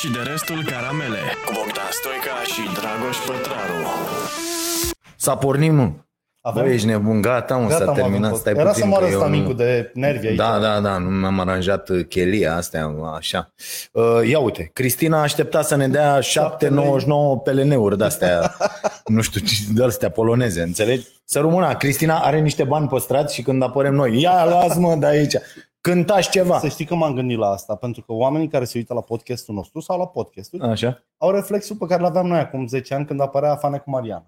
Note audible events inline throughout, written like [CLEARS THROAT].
și de restul caramele cu Bogdan Stoica și Dragoș Pătraru. S-a pornit, nu. Avem? Bă, ești nebun, gata, mă, Gata, s-a mă, terminat, avem stai Era puțin. să moară că eu ăsta nu- micul de nervi aici. Da, da, da, nu mi-am aranjat uh, chelia astea, așa. Uh, ia uite, Cristina a așteptat să ne dea 7,99 PLN-uri de-astea, [LAUGHS] nu știu, ce- de-astea poloneze, înțelegi? Să rămână, Cristina are niște bani păstrați și când apărem noi, ia, las-mă de aici, cântași ceva. Să știi că m-am gândit la asta, pentru că oamenii care se uită la podcastul nostru sau la podcasturi Așa, au reflexul pe care l-aveam noi acum 10 ani când apărea Afane cu Mariana.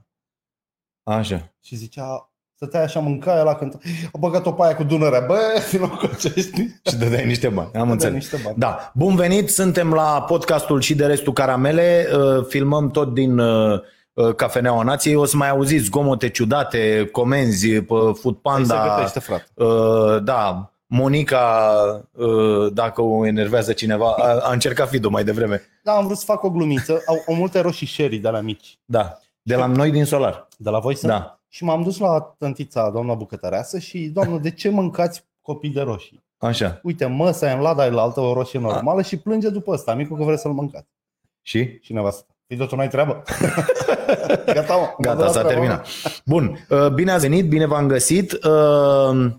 așa. Și zicea, stătea așa, mânca, el a cântat, a băgat-o pe aia cu Dunărea, bă, [LAUGHS] nu cocești. Și dădeai niște bani, am înțeles. niște bani. Da, bun venit, suntem la podcastul și de restul caramele, uh, filmăm tot din uh, uh, Cafeneaua Nației, o să mai auziți zgomote ciudate, comenzi pe Food Păi se Panda, gătește, frate. uh, da, Monica, uh, dacă o enervează cineva, a, a încercat Fido mai devreme, Da, am vrut să fac o glumiță, au, au multe roșii sherry de la mici. da, de la noi din Solar, De la voi sunt? da, Și m-am dus la tântița, doamna bucătăreasă și, doamnă, de ce mâncați copii de roșii? așa, Uite, măsa e în lada la altă o roșie normală și plânge după ăsta, micul că vrea să-l mâncați. și? Și nevastă, Fido, tu n-ai treabă? [LAUGHS] Gata, mă. mă Gata, dă la s-a treabă, terminat. Bun, uh, bine ați venit, bine v-am găsit. Uh,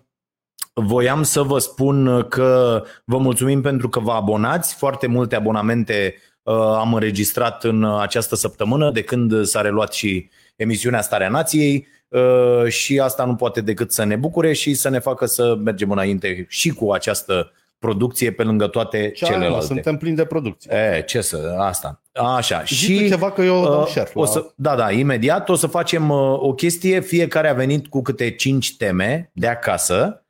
Voiam să vă spun că vă mulțumim pentru că vă abonați. Foarte multe abonamente uh, am înregistrat în această săptămână de când s-a reluat și emisiunea Starea Nației uh, și asta nu poate decât să ne bucure și să ne facă să mergem înainte și cu această producție pe lângă toate Ce ai, mă, celelalte. suntem plini de producție. E, ce să, asta. Așa. Zi și tu ceva că eu dau Uh, share. o să, da, da, imediat o să facem uh, o chestie, fiecare a venit cu câte cinci teme de acasă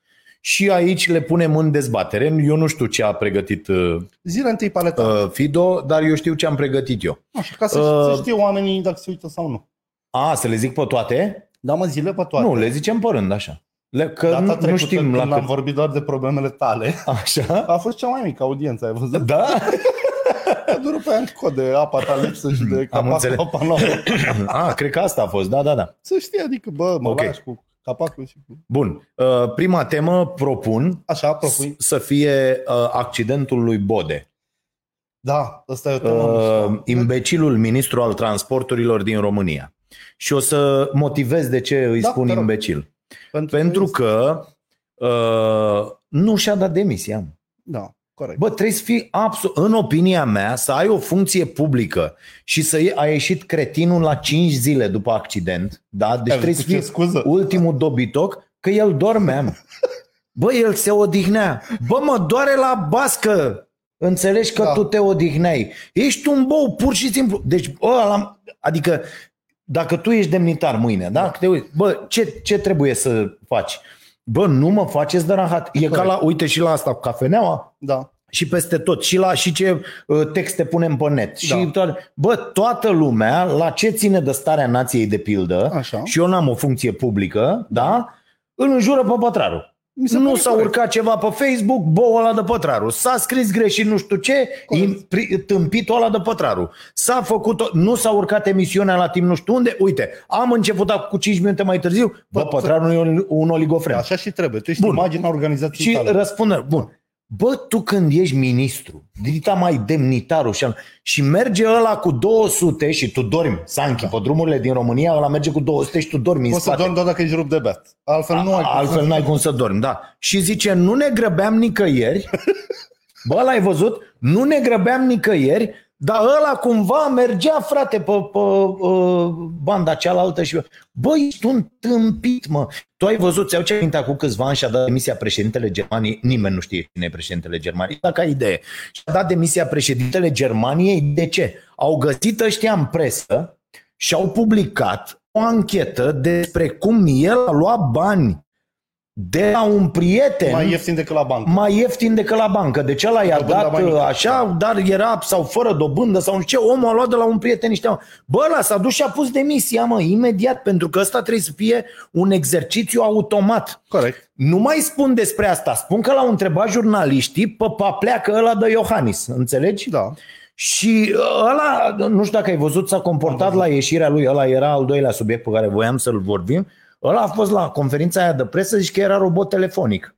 și aici le punem în dezbatere. Eu nu știu ce a pregătit uh, Zile întâi paleta. uh, Fido, dar eu știu ce am pregătit eu. Așa, ca să, uh, să știe oamenii dacă se uită sau nu. A, să le zic pe toate? Da, mă, zile pe toate. Nu, le zicem pe rând, așa. Le, că Data nu, trecută, nu știm când la am cât. vorbit doar de problemele tale, Așa? a fost cea mai mică audiență, ai văzut? Da? A durat pe aia în cod de apa ta lipsă și de Am înțeles. capacul apa nouă. A, cred că asta a fost, da, da, da. Să știi, adică, bă, mă Ok. okay. lași cu capacul și cu... Bun, uh, prima temă propun Așa, propui. să fie uh, accidentul lui Bode. Da, ăsta e o temă uh, mișto. imbecilul ministru al transporturilor din România. Și o să motivez de ce îi Da, spun te rog. imbecil. Pentru că uh, nu și-a dat demisia. mă. Da, corect. Bă, trebuie să fii absolut, în opinia mea, să ai o funcție publică și să ie- a ieșit cretinul la 5 zile după accident, da? Deci Ai trebuie văzut să ce fii scuză? ultimul dobitoc, că el dormea. mă. Bă, el se odihnea. Bă, mă doare la bască. Înțelegi că Da. tu te odihneai. Ești un bou, pur și simplu. Deci, bă, ăla, adică, dacă tu ești demnitar mâine, da? Te uiți, bă, ce, ce trebuie să faci? Bă, nu mă faceți de rahat. E ca la, uite și la asta cu cafeneaua, Da. și peste tot. Și la și ce uh, texte punem pe net. Da. Și toate. Bă, toată lumea, la ce ține de starea nației de pildă, Așa. și eu n-am o funcție publică, da? Îl înjură pe Pătraru. Mi se Nu pare s-a corect. urcat ceva pe Facebook, bou ăla de Pătraru. S-a scris greșit nu știu ce, Corect. impri- tâmpitul ăla de Pătraru. S-a făcut, nu s-a urcat emisiunea la timp nu știu unde. Uite, am început cu 5 minute mai târziu. Bă, Bă, Pătraru e un- un oligofren. Așa și trebuie. Tu ești Bun. imaginea organizației Și tale. răspunde, bun, bă, tu când ești ministru, dita mai demnitarul și, și merge ăla cu 200 și tu dormi, Sanchi, pe drumurile din România, ăla merge cu 200 și tu dormi în Poți să spate. dormi doar dacă ești rupt de beat. Altfel nu ai cum Altfel să- n-ai cum să dormi, da. Și zice, nu ne grăbeam nicăieri, [LAUGHS] bă, l-ai văzut? Nu ne grăbeam nicăieri, dar ăla cumva mergea, frate, pe, pe uh, banda cealaltă și... Bă, ești un tâmpit, mă. Tu ai văzut, ți-au ce aminte acum câțiva ani și-a dat demisia președintele Germaniei, nimeni nu știe cine e președintele Germaniei, dacă ai idee. Și-a dat demisia președintele Germaniei, de ce? Au găsit ăștia în presă și au publicat o anchetă despre cum el a luat bani de la un prieten Mai ieftin decât la bancă. mai ieftin decât la bancă. Deci ăla i-a Dobânda dat mai mică. așa, dar era sau fără dobândă sau nu știu ce, omul a luat de la un prieten niște bani. Bă, ăla s-a dus și a pus demisia, mă, imediat, pentru că ăsta trebuie să fie un exercițiu automat. Corect. Nu mai spun despre asta, spun că l-au întrebat jurnaliștii pe papleacă ăla de Iohannis, înțelegi? Da. Și ăla, nu știu dacă ai văzut, s-a comportat la ieșirea lui, ăla era al doilea subiect pe care voiam să-l vorbim, ăla a fost la conferința aia de presă și că era robot telefonic.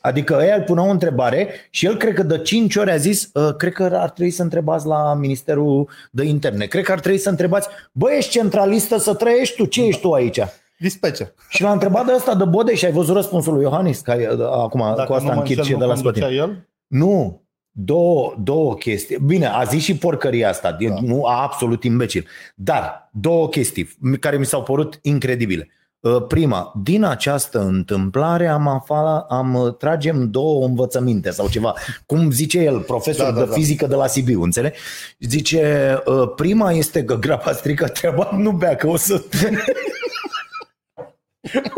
Adică ei îl pună o întrebare și el cred că de 5 ori a zis, uh, cred că ar trebui să întrebați la Ministerul de Interne, cred că ar trebui să întrebați, bă, ești centralistă să trăiești tu, ce ești tu aici? Dispece. Și l-a întrebat de ăsta de Bode și ai văzut răspunsul lui Iohannis, că ai- acum Dacă cu asta nu mă închid înșel, și de nu la Spotin. conducea el? Nu, două, două chestii. Bine, a zis și porcăria asta, da. nu a absolut imbecil. Dar două chestii care mi s-au părut incredibile. Uh, Prima, din această întâmplare am aflat, am uh, tragem două învățăminte sau ceva. Cum zice el, profesor Da, da, da, de da. fizică de la Sibiu, înțeleg? Zice, uh, prima este că graba strică treaba, nu bea, că o să... [LAUGHS]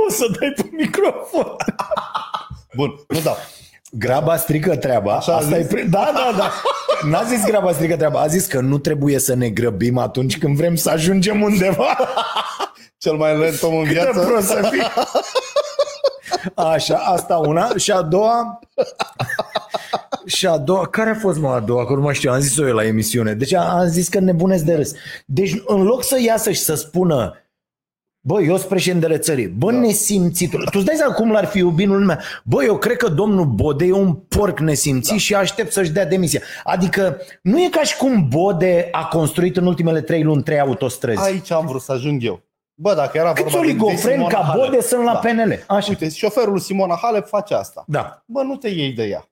o să dai pe microfon. Bun, nu dau. Graba strică treaba. Așa a Asta e zis? pre- da, da, da. N-a zis graba strică treaba. A zis că nu trebuie să ne grăbim atunci când vrem să ajungem undeva. Cel mai lent om în Cât de viață. prost să fii. [LAUGHS] Așa, asta una. Și a doua... Și a doua, care a fost mă a doua? Că nu mai știu, am zis-o eu la emisiune. Deci am am zis că nebunesc de râs. Deci în loc să iasă și să spună Bă, eu sunt președintele țării. Bă, da. nesimțitul. Tu îți dai seama cum l-ar fi iubit în lumea? Bă, eu cred că domnul Bode e un porc nesimțit da. și aștept să-și dea demisia. Adică nu e ca și cum Bode a construit în ultimele trei luni trei autostrăzi. Aici am vrut să ajung eu. Bă, dacă era Câți vorba de oligofreni Simona ca Halep. Bode sunt la Da. PNL? Așa. Uite, șoferul lui Simona Halep face asta. Da, Bă, nu te iei de ea.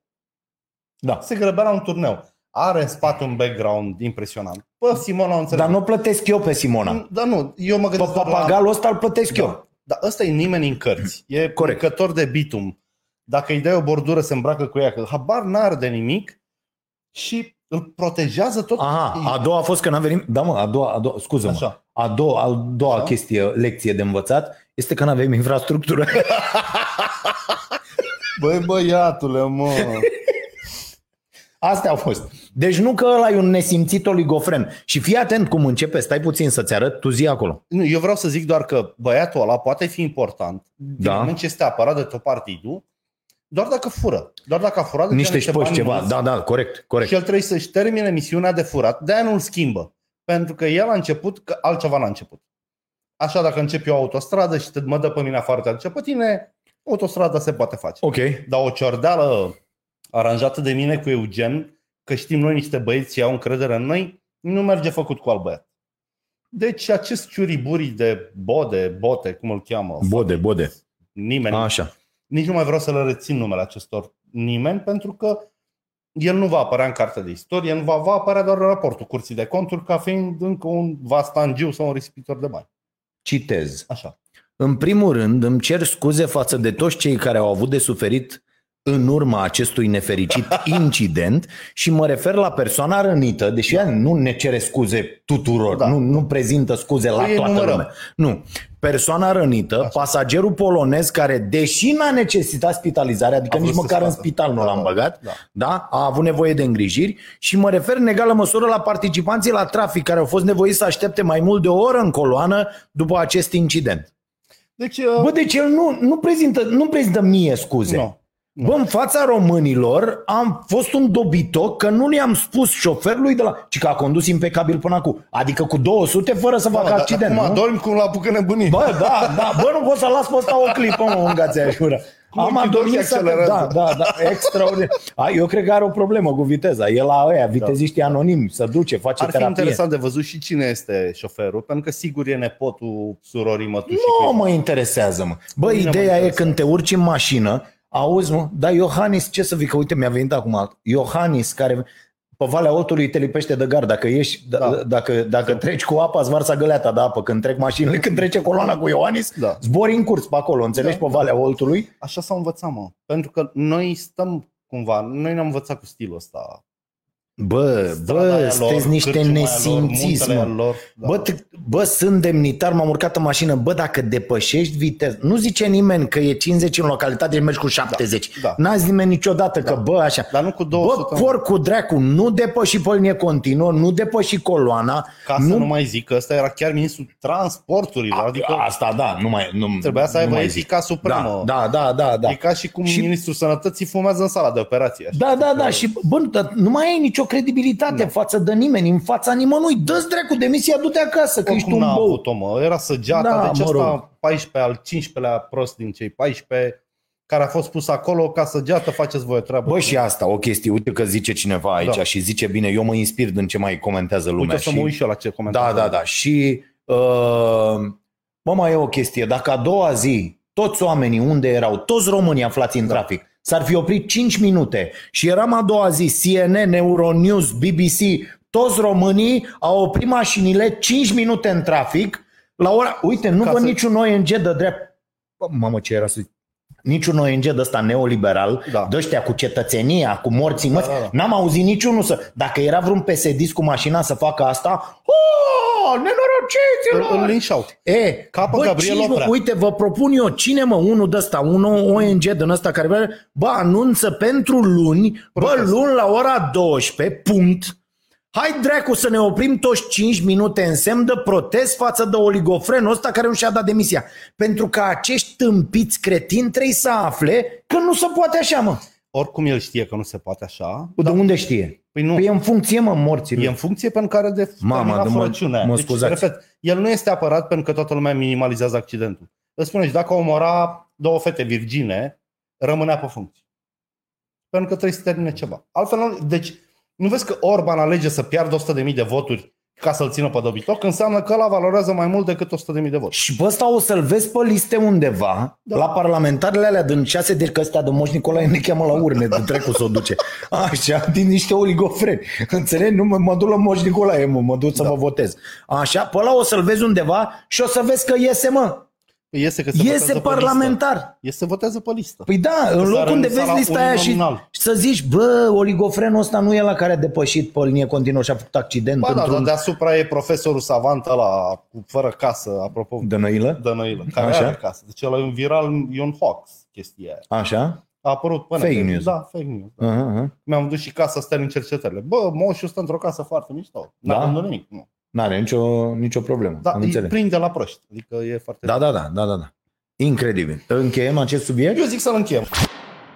da. Se grăbea la un turneu. Are în spate un background impresionant. Bă, Simona o înțeleg. Dar nu plătesc eu pe Simona. Dar nu, eu mă Pe gândesc doar la... papagalul ăsta îl plătesc eu. Da. Dar ăsta e nimeni în cărți. E Corect. corect. de bitum. Dacă îi dai o bordură, se îmbracă cu ea, că habar n-are de nimic și îl protejează tot. Aha, a doua a fost că n-a venit... Da, mă, a doua, a doua scuză-mă. Așa. A doua, a doua Așa. chestie, lecție de învățat, este că n-avem infrastructură. [LAUGHS] Băi, băiatule, mă. [LAUGHS] Astea au fost. Deci nu că ăla e un nesimțit oligofren. Și fii atent cum începe, stai puțin să-ți arăt, tu zi acolo. Nu, eu vreau să zic doar că băiatul ăla poate fi important din Da. moment ce este apărat de tot partidul, doar dacă fură. Doar dacă a furat de Niște niște șpoși, bani ceva. mulți. Da, da, corect, corect. Și el trebuie să-și termine misiunea de furat, de-aia nu-l schimbă. Pentru că el a început, că altceva n-a început. Așa, dacă încep eu o autostradă și te mă dă pe mine afară, te aduce pe tine, autostrada se poate face. Ok. Dar o ciordeală aranjată de mine cu Eugen, că știm noi niște băieți și au încredere în noi, nu merge făcut cu alt băiat. Deci acest ciuriburi de bode, bote, cum îl cheamă, Bode, bode. nimeni, Așa. Nici nu mai vreau să le rețin numele acestor nimeni, pentru că el nu va apărea în cartea de istorie, nu va, va apărea doar în raportul curții de conturi ca fiind încă un vastangiu sau un risipitor de bani. Citez. Așa. În primul rând, îmi cer scuze față de toți cei care au avut de suferit în urma acestui nefericit [LAUGHS] incident și mă refer la persoana rănită, deși ea nu ne cere scuze tuturor, Da. nu, nu prezintă scuze la Păi toată enumerăm. lumea. Nu. Persoana rănită, Așa. pasagerul polonez care, deși n-a necesitat spitalizare, adică A nici vrut să măcar în scoată. spital nu Da, l-am da, băgat, da. da, a avut nevoie de îngrijiri și mă refer în egală măsură la participanții la trafic care au fost nevoiți să aștepte mai mult de o oră în coloană după acest incident. Deci, Bă, deci el nu, nu, prezintă, nu prezintă mie scuze. nu. Bă, în fața românilor am fost un dobitoc că nu le-am spus șoferului de la... ci că a condus impecabil până acum. Adică cu 200 fără să facă Mă, dar accident, acum nu? dormi cum la apucă nebunii. Bă, da, da, bă, nu pot să las pe ăsta o clipă, mă, în gațea șură. Cum Am ochii adormit doi să... accelerează. Da, da, da, extraordinar. A, eu cred că are o problemă cu viteza. El la ăia, viteziștii anonimi, se duce, face Ar fi terapie. interesant de văzut și cine este șoferul, pentru că sigur e nepotul surorii mătușii. Nu cuiva. mă interesează, mă. Bă, Pe mine mă ideea e interesează. când te urci în mașină, auzi, mă, dar Iohannis, ce să zic, că uite, mi-a venit acum, Iohannis, care pe Valea Otului te lipește de gard. Dacă, ești, da. Da. dacă, dacă treci cu apa, îți varsă găleata de apă. Când trec mașinile, când trece coloana cu Iohannis, Da. zbori în curs pe acolo, înțelegi, Da. pe Valea Oltului. Așa s-au învățat, mă. Pentru că noi stăm cumva, noi ne-am învățat cu stilul ăsta. Bă, Strada bă, aia lor, sunteți niște cârciuma aia nesimțiți, lor, mă. muntele lor, da. Bă, t- bă, sunt demnitar, m-am urcat în mașină. Bă, dacă depășești viteză, nu zice nimeni că e 50 în localitate și mergi cu 70. da. N-a zis nimeni niciodată că, Da. bă, așa. Dar nu cu 200. Bă, porc cu dracu, nu depăși pe linie continuă, nu depăși coloana. Ca să nu mai zic că ăsta era chiar ministrul transporturilor. Adică Asta, da, nu mai... Nu, trebuia să nu aibă mai zic. etica supremă. Da, da, da, da. E ca și cum Și- ministrul sănătății fumează în sala de operație. Așa. Da, da, da, și bă, dar nu mai ai nicio credibilitate Da. față de nimeni, în fața nimănui. Dă-ți dracu demisia, du-te acasă, că ești Oricum un n-a bou. avut-o, mă. Era săgeata, Da, deci mă ăsta rog. 14 al 15-lea prost din cei 14 care a fost pus acolo ca să geată, faceți voi o treabă. Bă, și asta, o chestie, uite că zice cineva aici Da. și zice bine, eu mă inspir din ce mai comentează lumea. Uite să și... mă uit și eu la ce Da, comentarii. da, da. Și uh, mă, mai e o chestie. Dacă a doua zi toți oamenii unde erau, toți românii aflați în Da. trafic, s-ar fi oprit 5 minute și eram a doua zi, CNN, Euronews, BBC, toți românii au oprit mașinile 5 minute în trafic la ora... Uite, nu Ca văd să- niciun ONG de drept... Bă, Mamă, ce era să zic? Niciun ONG de ăsta neoliberal, Da. de ăștia cu cetățenia, cu morții Da, măți, da, da. n-am auzit niciunul să... Dacă era vreun psd cu mașina să facă asta, oh, nenorociților! Îl, îl linșau. E, Capă bă, Gabriel cine, mă, Oprea. uite, vă propun eu, cine mă, unul de ăsta, un ONG din ăsta care vrea, bă, anunță pentru luni, bă, Protest. luni la ora 12, punct, Hai dracu să ne oprim toți 5 minute în semn de protest față de oligofrenul ăsta care nu și-a dat demisia. Pentru că acești tâmpiți cretini trebuie să afle că nu se poate așa, mă. Oricum el știe că nu se poate așa. De unde știe? Păi nu, Păi e în funcție, mă, morților. e în funcție pentru care de Mama, termina de mă- furăciunea. mă deci, scuzați. repet, el nu este apărat pentru că toată lumea minimalizează accidentul. Îți spune, și dacă omora două fete virgine, rămânea pe funcție. Pentru că trebuie să termine ceva. Altfel, nu, deci, nu vezi că Orban alege să piardă 100.000 de voturi ca să-l țină pe dobitoc, înseamnă că ăla valorează mai mult decât 100.000 de voturi. Și pe ăsta o să-l vezi pe liste undeva, da. Da. la parlamentarele alea din șase de că ăstea de Moș Nicolae ne cheamă la urne, de trecu să o duce. Așa, din niște oligofreni. Înțelegi? Nu mă, mă duc la Moș Nicolae, mă, mă duc să Da. mă votez. Așa, pe ăla o să-l vezi undeva și o să vezi că iese, mă. Iese că se votează Iese pe parlamentar. Listă. Iese votează pe listă. Păi da, în sar loc în unde vezi sala lista aia și uninominal. să zici, bă, oligofrenul ăsta nu e la care a depășit pe linie continuă și a făcut accident Ba da, într-un... dar deasupra e profesorul savant ăla cu fără casă, apropo de Dănăilă? Dănăilă, care Așa. are casă. Deci ăla e un viral, e un hoax chestia aia. Așa? A apărut până Fake pe- news. Da, fake news. Da. Uh-huh. Mi-am dus și casa să în cercetările. Bă, moșul stă într-o casă foarte mișto. Da? N-a vândut nimic. Nu. N-are nicio, nicio problemă. Da, am îi înțeles. prinde la proști. Adică e foarte... Da, da, da, da, da, da. Incredibil. Încheiem acest subiect? Eu zic să-l încheiem.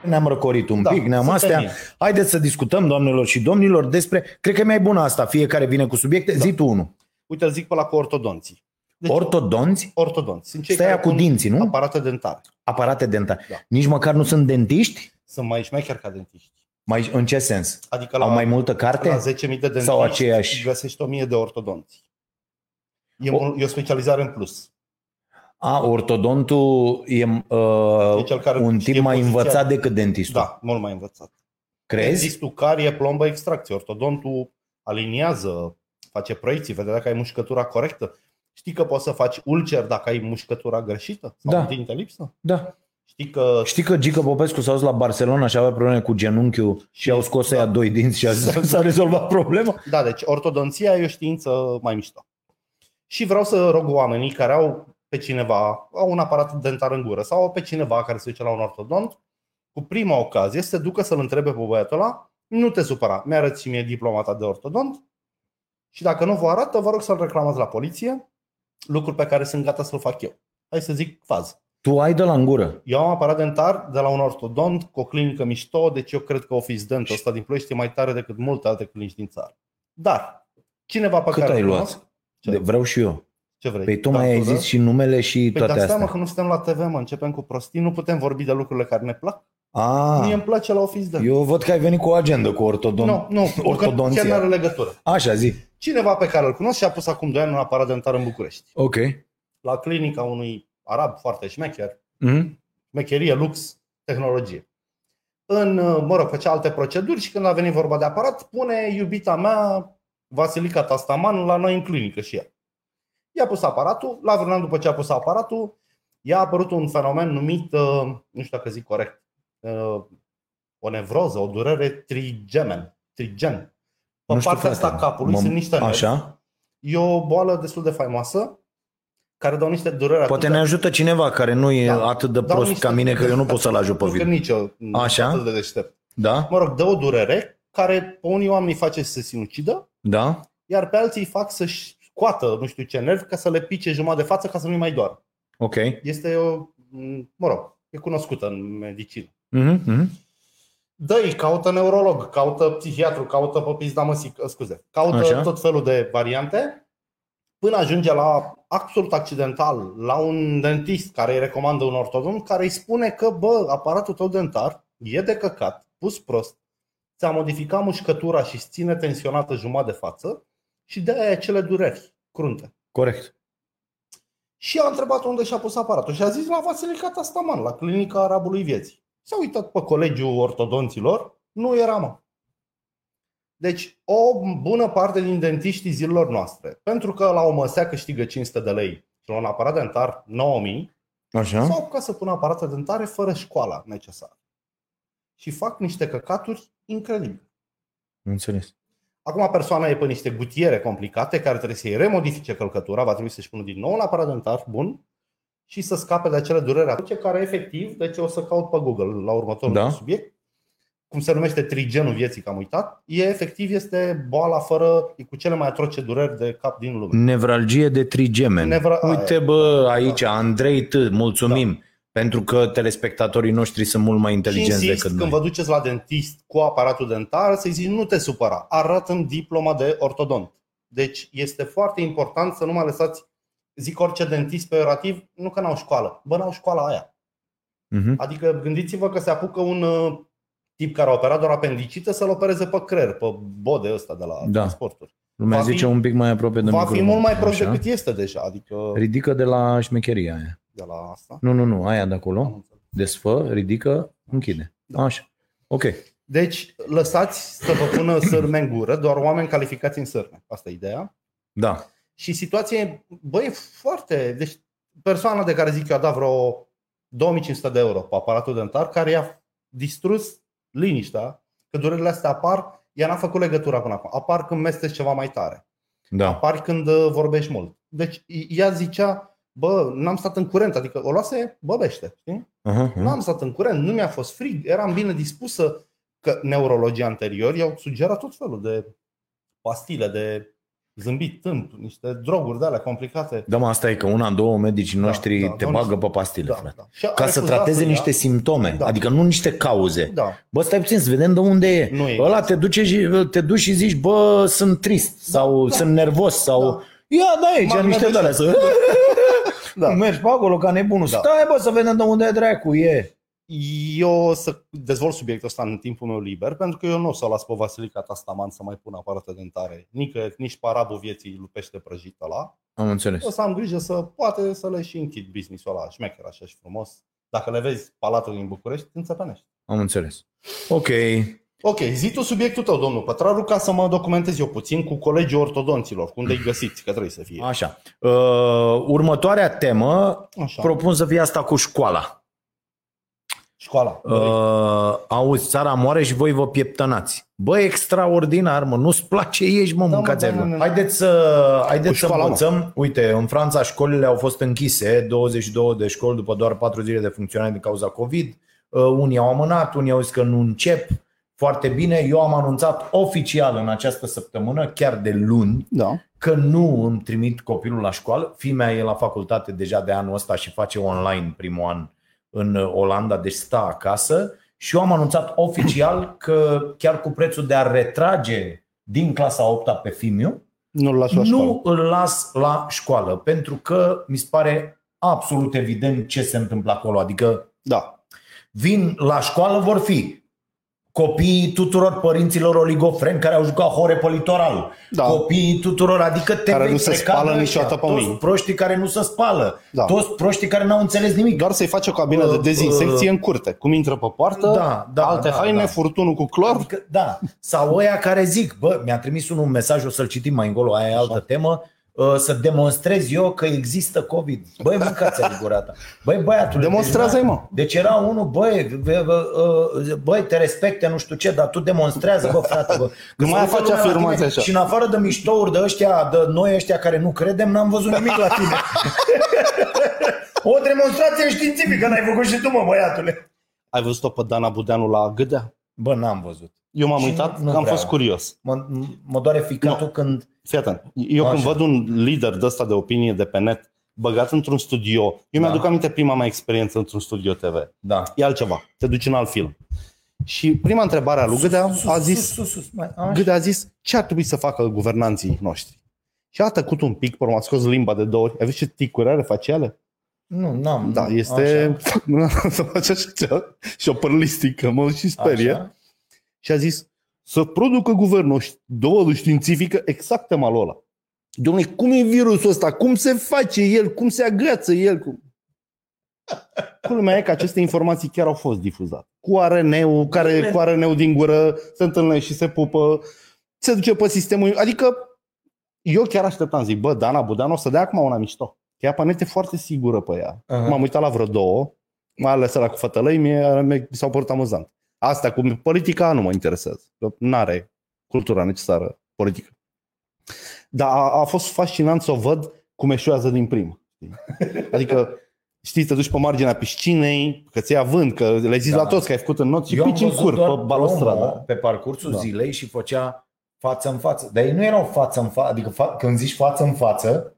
Ne-am răcorit un Da, pic, ne-am suntem astea. bine. Haideți să discutăm, doamnelor și domnilor, despre... Cred că e mai bună asta, fiecare vine cu subiecte. Da. Zi tu unul. Uite, îl zic pe la cu ortodonții. Deci, Ortodonți? ortodonți. Sunt cei Stai care cu pun dinții, nu? Aparate dentare. Aparate dentare. Da. Nici măcar nu sunt dentiști? Sunt mai șmecheri ca dentiști. Mai, în ce sens? Adică la, Au mai multă la carte? 10.000 de dentiști Sau aceiași? găsești 1.000 de ortodonți. E, O- o, e o specializare în plus. A, ortodontul e uh, E cel care un știe tip mai poziția- învățat decât dentistul. Da, mult mai învățat. Crezi? Dentistul carie, plombă, extracție. Ortodontul aliniază, face proiecții, vede dacă ai mușcătura corectă. Știi că poți să faci ulcer dacă ai mușcătura greșită? Sau Da. un dinte lipsă? Da. Știi că Știi că Gică Popescu s-a dus la Barcelona și avea probleme cu genunchiul și au scos Da. ea doi dinți și a zis, s-a rezolvat problema? Da, deci ortodonția e o știință mai mișto. Și vreau să rog oamenii care au pe cineva, au un aparat dentar în gură sau au pe cineva care se duce la un ortodont, cu prima ocazie să se ducă să-l întrebe pe băiatul ăla, nu te supăra, mi-arăți și mie diploma ta de ortodont și dacă nu vă arată, vă rog să-l reclamați la poliție, lucruri pe care sunt gata să-l fac eu. Hai să zic fază. Tu ai de la în gură. Eu am aparat dentar de la un ortodont cu o clinică mișto, deci eu cred că Office Dent ăsta din Ploiești e mai tare decât multe alte clinici din țară. Dar, cineva pe Cât care ai îl luat? cunosc, Ce? De, vreau și eu. ce vrei? Păi tu mai ai Factură? zis și numele și Păi toate dar stai mă astea. că nu suntem la TV, mă, începem cu prostii, nu putem vorbi de lucrurile care ne plac. A, Mie îmi place la Office Dent. eu văd că ai venit cu o agendă cu ortodont. nu, nu, ortodonția. chiar nu ortodonția. are legătură. Așa, zi. Cineva pe care îl cunosc și a pus acum 2 ani un aparat dentar în București. Ok. La clinica unui arab foarte șmecher, Mm? șmecherie, lux, tehnologie. În, mă rog, făcea alte proceduri și când a venit vorba de aparat, pune iubita mea, Vasilica Tastaman, la noi în clinică și ea. I-a pus aparatul, la vreun an după ce a pus aparatul, i-a apărut un fenomen numit, uh, nu știu dacă zic corect, uh, o nevroză, o durere trigemen, trigen. Pe Nu știu, partea frate. asta a capului Mă- sunt niște nervi. Așa? E o boală destul de faimoasă, care dau niște dureri Poate atât ne de- ajută cineva care nu e Da. atât de Dau prost niște- ca mine, că eu nu pot să-l ajut pe Nu că video. nici eu nu Așa? sunt atât de deștept. Da? Mă rog, dă o durere care pe unii oameni îi face să se sinucidă, Da? iar pe alții îi fac să-și scoată nu știu ce nervi ca să le pice jumătate de față ca să nu-i mai doară. Ok. Este o, mă rog, e cunoscută în medicină. Mhm, mhm. dă caută neurolog, caută psihiatru, caută pe pizda măsic, scuze, caută Așa. tot felul de variante până ajunge la absolut accidental, la un dentist care îi recomandă un ortodont care îi spune că, bă, aparatul tău dentar e de căcat, pus prost, ți-a modificat mușcătura și îți ține tensionată jumătate de față și de aia cele dureri crunte. Corect. Și a întrebat unde și-a pus aparatul și a zis la Vasile Catastaman, la clinica Arabului Vieții. S-a uitat pe colegiul ortodonților, nu era mă. Deci o bună parte din dentiștii zilelor noastre, pentru că la o măsea câștigă 500 de lei și la un aparat dentar 9000, Așa? s-au apucat să pună aparate dentare fără școala necesară. Și fac niște căcaturi incredibile. Înțeles. Acum persoana e pe niște gutiere complicate care trebuie să-i remodifice călcătura, va trebui să-și pună din nou un aparat dentar bun și să scape de acele dureri atunci care efectiv, deci o să caut pe Google la următorul Da. subiect, cum se numește trigenul vieții, că am uitat, e efectiv este boala fără, e cu cele mai atroce dureri de cap din lume. Nevralgie de trigemen. Nevra- Uite aia. bă, aici, Andrei T, mulțumim. Pentru că telespectatorii noștri sunt mult mai Și inteligenți insist, decât când noi. vă duceți la dentist cu aparatul dentar, să-i zici nu te supăra, arată-mi diploma de ortodont. Deci este foarte important să nu mai lăsați, zic orice dentist pe orativ, nu că n-au școală, bă, n-au școala aia. Mhm. Adică gândiți-vă că se apucă un uh, tip care a operat doar apendicită să-l opereze pe creier, pe bode ăsta de la Da. transporturi. Lumea Va fi- zice un pic mai aproape de Va fi microfon. mult mai prost Așa. decât este deja, adică Ridică de la șmecheria aia. de la asta. Nu, nu, nu, aia de Am acolo. înțeles. Desfă, ridică, închide. Da. Așa. Ok. Deci lăsați să vă pună [CLEARS THROAT] sârme în gură, doar oameni calificați în sârme. Asta e ideea. Da. Și situația e, băi, e foarte... Deci persoana de care zic eu a dat vreo 2500 de euro pe aparatul dentar, care i-a distrus liniștea, că durerile astea apar, ea n-a făcut legătura până acum. Apar când mesteci ceva mai tare. Da. Apar când uh, vorbești mult. Deci ea zicea, bă, n-am stat în curent, adică o luase băbește, știi? Aha, Nu am stat în curent, nu mi-a fost frig, eram bine dispusă că neurologii anteriori i-au sugerat tot felul de pastile, de zâmbit tâmp, niște droguri de alea complicate. Da, mă, asta e că una, două medicii Da, noștri da, te domnul- bagă pe pastile, Da, frate. da. Și a Ca să refuzat trateze ia. niște simptome, Da. adică nu niște cauze. Da, Bă, stai puțin să vedem de unde e. Nu e. Ăla te, duce și, te duci și zici, bă, sunt trist sau da. sunt nervos sau... Da. Ia, da, aici, M-am niște de nervos. alea să... da. [LAUGHS] Mergi pe acolo ca nebunul. Da. Stai, bă, să vedem de unde e dracu, e. Eu o să dezvolt subiectul ăsta în timpul meu liber, pentru că eu nu o să o las pe Vasilica Tastaman să mai pună aparate dentare. Nici, nici parabul vieții lupește prăjită la. Am înțeles. O să am grijă să poate să le și închid business-ul ăla șmecher așa și frumos. Dacă le vezi palatul din București, te înțepenești. Am înțeles. Ok. Ok, zi tu subiectul tău, domnul Pătraru, ca să mă documentez eu puțin cu colegii ortodonților, cum de-i găsiți, că trebuie să fie. Așa. Uh, următoarea temă, Așa. propun să fie asta cu școala. Școala. Uh, auzi, țara moare și voi vă pieptănați. Bă, extraordinar, mă, nu-ți place, ieși, mă, Da, mă, mâncați da, da, da, da. Haideți să, haideți Cu să școala, mă. învățăm. Uite, în Franța școlile au fost închise, 22 de școli după doar 4 zile de funcționare din cauza COVID. Uh, unii au amânat, unii au zis că nu încep. Foarte bine, eu am anunțat oficial în această săptămână, chiar de luni, Da. că nu îmi trimit copilul la școală. Fimea e la facultate deja de anul ăsta și face online primul an în Olanda, deci stă acasă. Și eu am anunțat oficial că chiar cu prețul de a retrage din clasa 8 pe Fimiu, Nu-l lași la școală. nu îl las la școală, pentru că mi se pare absolut evident ce se întâmplă acolo. Adică Da. vin la școală vor fi copiii tuturor părinților oligofreni care au jucat hore pe litoral, Da. copiii tuturor, adică te Care vei nu se freca spală de niciodată ăștia, pe toți mâini. proștii care nu se spală, Da. toți proștii care n-au înțeles nimic. Doar să-i faci o cabină de Uh, dezinfecție în curte. Cum intră pe poartă, Da, da, alte da, haine, da. furtunul cu clor. Adică, da, sau ăia care zic, bă, mi-a trimis unul un mesaj, o să-l citim mai încolo, aia e altă temă, uh, să demonstrez eu că există COVID. Băi, mâncați gura ta. Băi, băiatule. Demonstrează-i, deci, mă. Deci era unul, băi, bă, bă, uh, băi, te respecte, nu știu ce, dar tu demonstrează, bă, frate, bă. Că [LAUGHS] Nu mai se uită faci lumea la afirmații tine așa. Și în afară de miștouri de ăștia, de noi ăștia care nu credem, n-am văzut nimic la tine. [LAUGHS] o demonstrație științifică n-ai făcut și tu, mă, băiatule. Ai văzut-o pe Dana Budeanu la Gâdea? Bă, n-am văzut. Eu m-am Și uitat, nu am prea. fost curios. Mă, mă doare ficatul când... Fii atent. Eu când Așa. văd un lider de ăsta de opinie de pe net băgat într-un studio, eu Da. mi-aduc aminte prima mea experiență într-un studio TV. Da. E altceva, te duci în alt film. Și prima întrebare a lui Gâdea a zis, Sus, sus, sus, mai, așa. Gâdea a zis ce ar trebui să facă guvernanții noștri. Și a tăcut un pic, pe urmă a scos limba de două ori. Ai văzut ce ticuri are faciale? Nu, n-am. Da, este... Așa. [LAUGHS] Să face așa ceva. Și o părlistică, mă și sperie. Așa. Și a zis să producă guvernul o dovadă științifică exact temalul ăla. Dom'le, cum e virusul ăsta? Cum se face el? Cum se agăță el? Cum... [LAUGHS] Culmea e că aceste informații chiar au fost difuzate. Cu RNA-ul, care cu RNA-ul din gură se întâlnește și se pupă, se duce pe sistemul. Adică eu chiar așteptam, zic, bă, Dana Budeanu o să dea acum una mișto. Că ea panet e foarte sigură pe ea. Aha. M-am uitat la vreo două, mai ales la cu fătălăi, mie mi s-au părut amuzant. Asta cu politica nu mă interesează. Nu are cultura necesară politică. Dar a, a fost fascinant să o văd cum eșuează din prima. [LAUGHS] știi? Adică, știți, te duci pe marginea piscinei, că ți ia vânt, că le zici Da. la toți că ai făcut în not și Eu am pici în văzut cur doar pe balustradă. promo pe parcursul Da. zilei și făcea față în față. Dar ei nu erau față în față, adică fa- când zici față în față,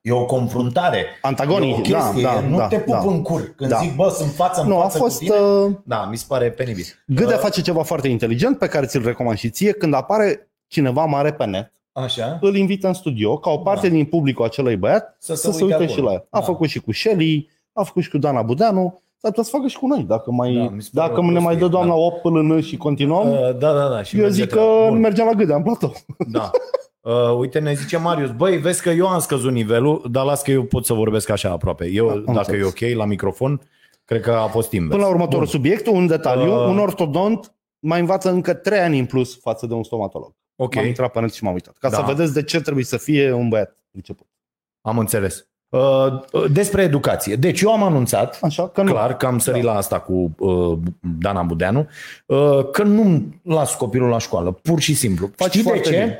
e o confruntare. Antagonii, e o chestie, da, da, nu da, te pup da. în cur. Când Da. zic, bă, sunt față în Nu, a față fost... cu tine, Uh, da, mi se pare penibil. Gâdea Uh, face ceva foarte inteligent pe care ți-l recomand și ție. Când apare cineva mare pe net, Așa? îl invită în studio ca o parte Da. din publicul acelui băiat Să să se uite și acolo. la el. A Da. făcut și cu Shelly, a făcut și cu Dana Budeanu, s-ar putea să facă și cu noi. Dacă, mai, Da, mi se pare dacă o ne mai dă prostie, doamna da. 8 până în și continuăm, Uh, da, da, da. Și eu merge zic că treaba. Bun. mergem la Gâdea, în platou. Da. [LAUGHS] Uh, uite, ne zice Marius, băi, vezi că eu am scăzut nivelul, dar las că eu pot să vorbesc așa aproape. Eu, Am dacă înțeles. e ok la microfon, cred că a fost invers. Până la următorul Bun. subiect, un detaliu. Uh. Un ortodont mai învață încă 3 ani în plus față de un stomatolog. Ok, M-am intrat pe net și m-am uitat. Ca Da. să vedeți de ce trebuie să fie un băiat priceput. am înțeles. Uh, despre educație. Deci eu am anunțat, Așa că nu. clar că am sărit la asta cu uh, Dana Budeanu, uh, că nu las copilul la școală, pur și simplu. Faci Știi de foarte ce? bine.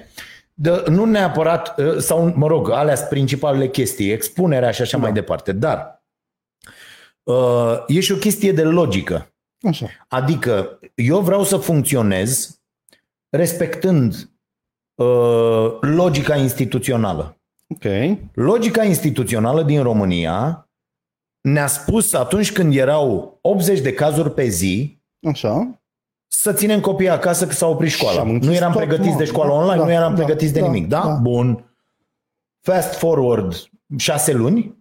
De, nu neapărat, uh, sau mă rog, alea sunt principalele chestii, expunerea și așa Da. mai departe, dar uh, e și o chestie de logică. Așa. Adică eu vreau să funcționez respectând uh, logica instituțională. Ok. Logica instituțională din România ne-a spus atunci când erau 80 de cazuri pe zi Așa. Să ținem copiii acasă că s-a oprit Și școala. am închis Nu eram tot, pregătiți mă. de școală Da, online, da, nu eram da, pregătiți de da, nimic. Da? da. Bun. Fast forward șase luni.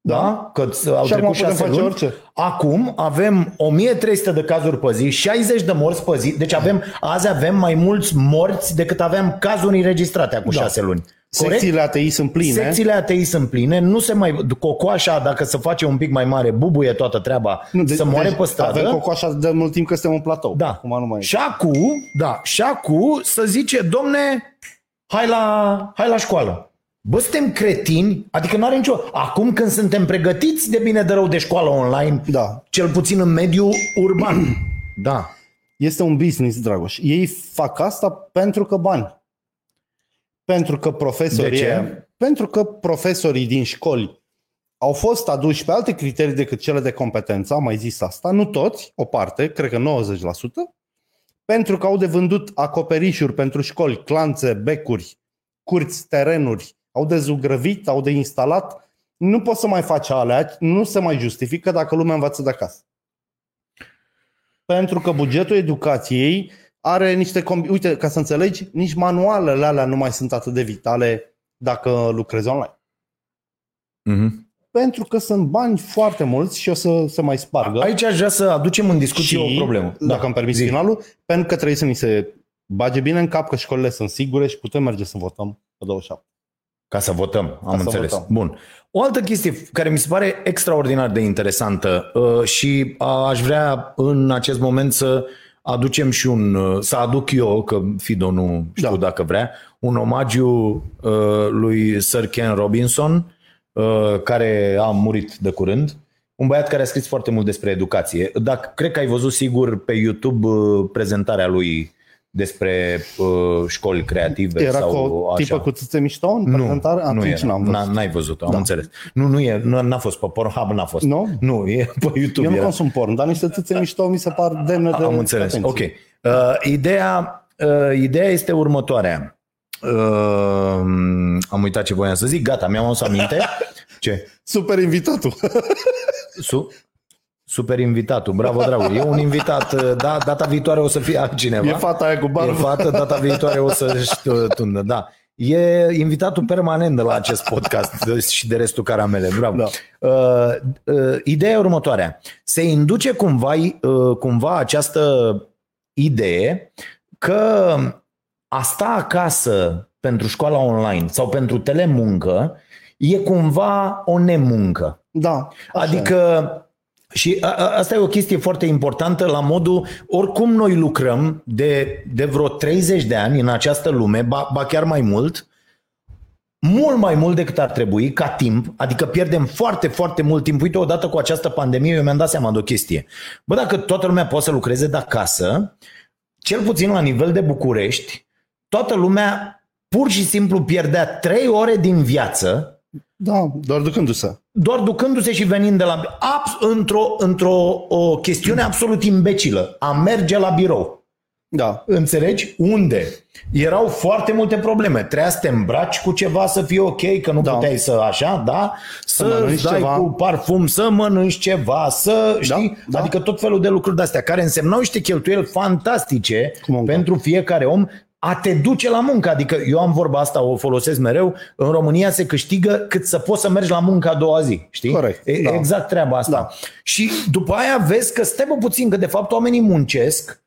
Da? Da. Că au Și acum trecut putem șase face luni. orice. Acum avem 1300 de cazuri pe zi, 60 de morți pe zi. Deci avem, azi avem mai mulți morți decât aveam cazuri înregistrate acum Da. șase luni. Corect? Secțiile ATI sunt pline. Secțiile ATI sunt pline, nu se mai... Cocoașa, dacă se face un pic mai mare, bubuie toată treaba, Nu, de- să moare deci pe stradă. Avem cocoașa de mult timp că suntem în platou. Da. Acum nu mai Și acum, da, și acum să zice, domne, hai la, hai la școală. Bă, suntem cretini, adică nu are nicio... Acum când suntem pregătiți de bine de rău de școală online, Da. cel puțin în mediul urban. [CLEARS THROAT] Da. Este un business, Dragoș. Ei fac asta pentru că bani. Pentru că profesorii... De ce? Pentru că profesorii din școli au fost aduși pe alte criterii decât cele de competență, am mai zis asta, nu toți, o parte, cred că 90%, pentru că au de vândut acoperișuri pentru școli, clanțe, becuri, curți, terenuri, au de zugrăvit, au de instalat. Nu poți să mai faci alea, nu se mai justifică dacă lumea învață de acasă. Pentru că bugetul educației are niște... combi- Uite, ca să înțelegi, nici manualele alea nu mai sunt atât de vitale dacă lucrezi online. Mhm. Pentru că sunt bani foarte mulți și o să se mai spargă. Aici aș vrea să aducem în discuție și, o problemă. Dacă îmi permiți zi. finalul, pentru că trebuie să ni se bage bine în cap că școlile sunt sigure și putem merge să votăm pe 27. Ca să votăm, am să înțeles. votăm. Bun. O altă chestie care mi se pare extraordinar de interesantă uh, și uh, aș vrea în acest moment să aducem și un, uh, să aduc eu, că Fido nu știu Da. dacă vrea, un omagiu uh, lui Sir Ken Robinson, uh, care a murit de curând. Un băiat care a scris foarte mult despre educație. Dacă, cred că ai văzut sigur pe YouTube uh, prezentarea lui despre uh, școli creative Era sau cu o așa. tipă cu țâțe mișto în Nu, prezentare? nu Atunci era. n-am văzut. N- N-ai văzut-o, am Da. înțeles. Nu, nu e, nu, n-a fost pe Pornhub, n-a fost. Nu? Nu, e pe YouTube. Eu nu era. consum porn, dar niște țâțe mișto mi se par demne de Am înțeles. atenție. Ok. Uh, ideea, uh, ideea este următoarea. Uh, am uitat ce voiam să zic. Gata, mi-am adus aminte. [LAUGHS] Ce? Super invitatul. Su- super invitatul. Bravo, dragul. E un invitat. uh, Da, data viitoare o să fie altcineva. E fata aia cu E barbă. fată, data viitoare o să-și uh, tundă, da. E invitatul permanent de la acest podcast și de restul caramele. Bravo. Da. Uh, uh, ideea e următoarea. Se induce cumva, uh, cumva această idee că a sta acasă pentru școala online sau pentru telemuncă e cumva o nemuncă. Da. Adică și a, a, asta e o chestie foarte importantă la modul, oricum noi lucrăm de, de vreo 30 de ani în această lume, ba, ba chiar mai mult, mult mai mult decât ar trebui ca timp, adică pierdem foarte, foarte mult timp. Uite, odată cu această pandemie, eu mi-am dat seama de o chestie. Bă, dacă toată lumea poate să lucreze de acasă, cel puțin la nivel de București, toată lumea pur și simplu pierdea 3 ore din viață da, doar ducându-se. Doar ducându-se și venind de la... într-o, într-o o chestiune absolut imbecilă. A merge la birou. Da. Înțelegi? Unde? Erau foarte multe probleme. Trebuia să te îmbraci cu ceva să fie ok, că nu da. puteai să așa, da? Să, să dai ceva. cu parfum, să mănânci ceva, să da, știi? Da. Adică tot felul de lucruri de-astea care însemnau niște cheltuieli fantastice pentru fiecare om a te duce la muncă. Adică eu am vorba asta, o folosesc mereu, în România se câștigă cât să poți să mergi la muncă a doua zi. Știi? Corect. E, da. Exact treaba asta. Da. Și după aia vezi că stai puțin, că de fapt oamenii muncesc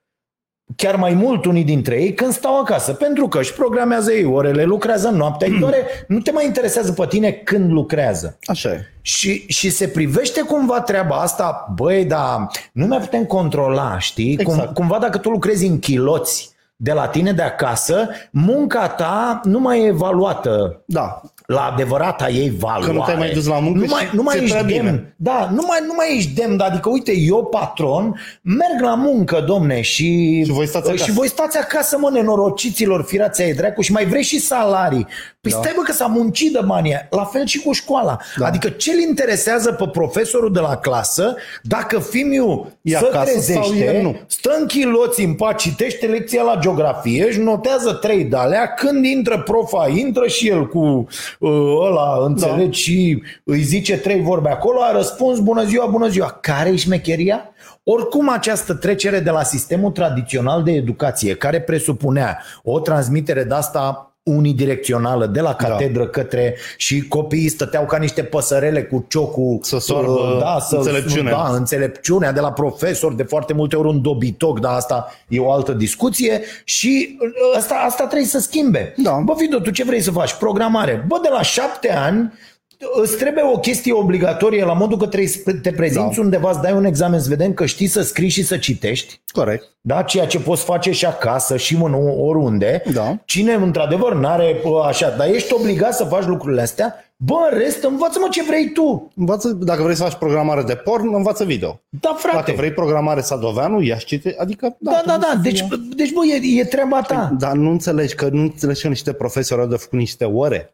chiar mai mult unii dintre ei când stau acasă, pentru că își programează ei orele, lucrează noaptea, mm. doare, nu te mai interesează pe tine când lucrează. Așa e. Și, și se privește cumva treaba asta, băi, dar nu mai putem controla, știi? Exact. Cum, cumva dacă tu lucrezi în chiloți, de la tine de acasă, munca ta nu mai e evaluată. Da. La adevărata ei valoare. Că nu te-ai mai dus la muncă nu mai, nu mai ești demn. Bine. Da, nu mai, nu mai ești demn, adică uite, eu patron, merg la muncă, domne, și, și voi stați acasă, și voi stați acasă mă, nenorociților, firați ai dracu, și mai vrei și salarii. Păi da. stai bă că s-a muncit de banii La fel și cu școala. Da. Adică ce-l interesează pe profesorul de la clasă dacă fimiu e să trezește, nu. stă în chiloți în pat, citește lecția la geografie, își notează trei de alea, când intră profa, intră și el cu uh, ăla, înțelegi, da. și îi zice trei vorbe acolo, a răspuns bună ziua, bună ziua. Care e șmecheria? Oricum această trecere de la sistemul tradițional de educație, care presupunea o transmitere de asta unidirecțională de la da. catedră da. către și copiii stăteau ca niște păsărele cu ciocul să soarbă da, să, înțelepciunea. Da, înțelepciunea de la profesor, de foarte multe ori un dobitoc, dar asta e o altă discuție și asta, asta trebuie să schimbe. Da. Bă, Fido, tu ce vrei să faci? Programare. Bă, de la șapte ani îți trebuie o chestie obligatorie la modul că trebuie să te prezinți da. undeva, să dai un examen, să vedem că știi să scrii și să citești. Corect. Da? Ceea ce poți face și acasă și în oriunde. Da. Cine într-adevăr n-are așa, dar ești obligat să faci lucrurile astea, bă, în rest, învață-mă ce vrei tu. Învață, dacă vrei să faci programare de porn, învață video. Da, frate. Dacă vrei programare Sadoveanu, ia cite, adică... Da, da, da, da. Deci, deci, bă, e, e treaba ta. Păi, dar nu înțelegi că nu înțelegi că niște profesori au de făcut niște ore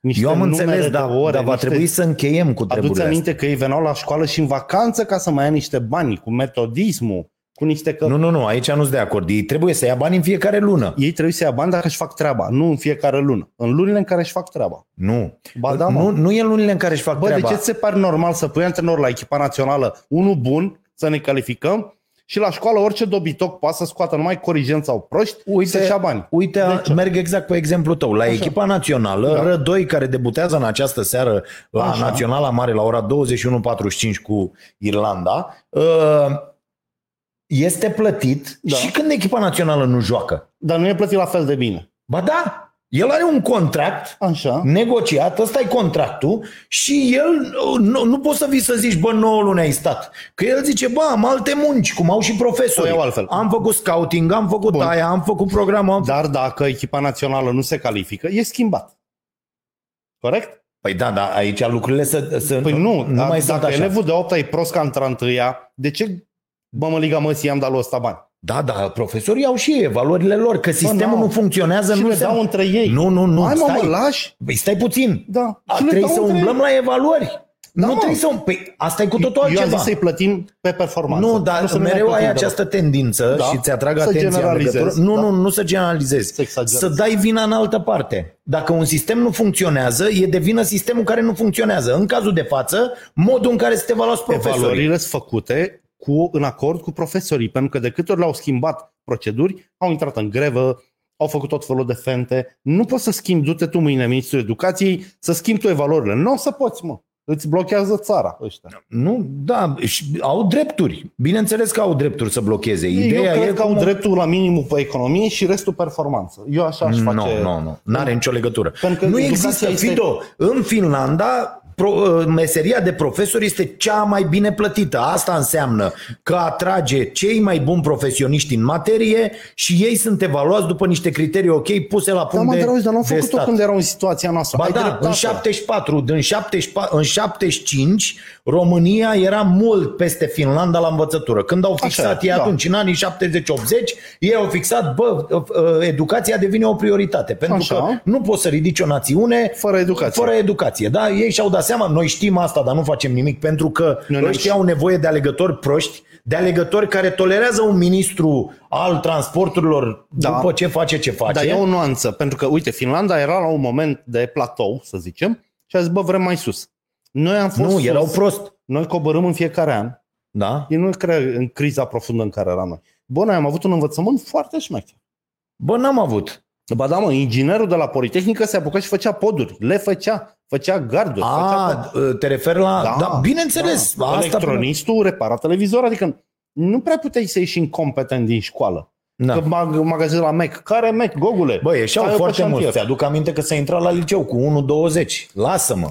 niște Eu am înțeles, da, ore, dar va niște... trebui să încheiem cu treburile Aduți aminte că ei veneau la școală și în vacanță ca să mai ia niște bani, cu metodismul, cu niște... Că... Nu, nu, nu, aici nu sunt de acord. Ei trebuie să ia bani în fiecare lună. Ei trebuie să ia bani dacă își fac treaba, nu în fiecare lună. În lunile în care își fac treaba. Nu. Ba, da, nu, nu e în lunile în care își fac Bă, treaba. de ce ți se pare normal să pui antrenor la echipa națională, unul bun, să ne calificăm, și la școală orice dobitoc poate să scoată numai corigenți sau proști uite, să-și ia bani. Uite, merg exact pe exemplu tău. La Așa. echipa națională, da. Rădoi care debutează în această seară la Așa. Naționala Mare la ora 21.45 cu Irlanda, ă, este plătit da. și când echipa națională nu joacă. Dar nu e plătit la fel de bine. Ba da, el are un contract Așa. negociat, ăsta e contractul și el nu, nu poți să vii să zici, bă, 9 luni ai stat. Că el zice, bă, am alte munci, cum au și profesori. altfel. Am făcut scouting, am făcut Bun. aia, am făcut programul. Am... Dar dacă echipa națională nu se califică, e schimbat. Corect? Păi da, da, aici lucrurile să, să păi nu, nu mai dacă sunt așa. elevul de 8 e prost ca într de ce bă mă liga mă ți-am dat lui ăsta bani? Da, da, profesorii au și ei valorile lor, că sistemul Bă, nu funcționează. Și nu le se... dau între ei. Nu, nu, nu. Hai mă, stai. mă, lași. Păi stai puțin. Da. A, trebuie să umblăm ei. la evaluări. Da, nu mă. trebuie să... Păi asta e cu totul altceva. Eu am zis să-i plătim pe performanță. Nu, dar nu mereu ai această tendință da. și ți atrag să atenția în legătură. Nu, da. nu, nu să generalizezi. Să, să dai vina în altă parte. Dacă un sistem nu funcționează, e de vină sistemul care nu funcționează. În cazul de față, modul în care se evaluați profesorii. Evaluările sunt făcute cu, în acord cu profesorii, pentru că de câte ori le-au schimbat proceduri, au intrat în grevă, au făcut tot felul de fente. Nu poți să schimbi, du-te tu mâine ministrul educației, să schimbi tu evaluările. Nu o să poți, mă. Îți blochează țara ăștia. Nu, da, și au drepturi. Bineînțeles că au drepturi să blocheze. Ideea Eu cred e că au cum- dreptul la minimul pe economie și restul performanță. Eu așa aș Nu, face. nu, nu. N-are nicio legătură. Pentru că nu educația există, este- Fido, în Finlanda pro, uh, meseria de profesor este cea mai bine plătită. Asta înseamnă că atrage cei mai buni profesioniști în materie și ei sunt evaluați după niște criterii ok puse la Da, punct mă, de, dar auzi, dar nu au de făcut-o stat. când erau în situația noastră. Ba Ai da, dreptate. în 74, în 74, în 75, România era mult peste Finlanda la învățătură. Când au fixat e, ei da. atunci, în anii 70-80, ei au fixat, bă, educația devine o prioritate. Pentru Așa. că nu poți să ridici o națiune Fără educație. Fără educație, da? Ei și-au dat seama, noi știm asta, dar nu facem nimic, pentru că Noi ne-am ăștia și- au nevoie de alegători proști, de alegători care tolerează un ministru al transporturilor Da. după ce face ce face. Dar e o nuanță, pentru că, uite, Finlanda era la un moment de platou, să zicem, și a zis, bă, vrem mai sus. Noi am fost nu, sus, erau prost. noi coborâm în fiecare an, Da? ei nu cred în criza profundă în care eram noi. Bă, noi am avut un învățământ foarte șmecher. Bă, n-am avut. Ba da, mă, inginerul de la Politehnică se apuca și făcea poduri. Le făcea. Făcea garduri. făcea A, te referi la... Da, da bineînțeles. Da. Asta Electronistul repara televizor, adică nu prea puteai să ieși incompetent din școală. Da. Că mag- magazinul la Mac. Care Mac, Gogule? Bă, ieșeau Stai eu pe foarte șantier. mulți. Ți-aduc aminte că s-a intrat la liceu cu 1,20. Lasă-mă.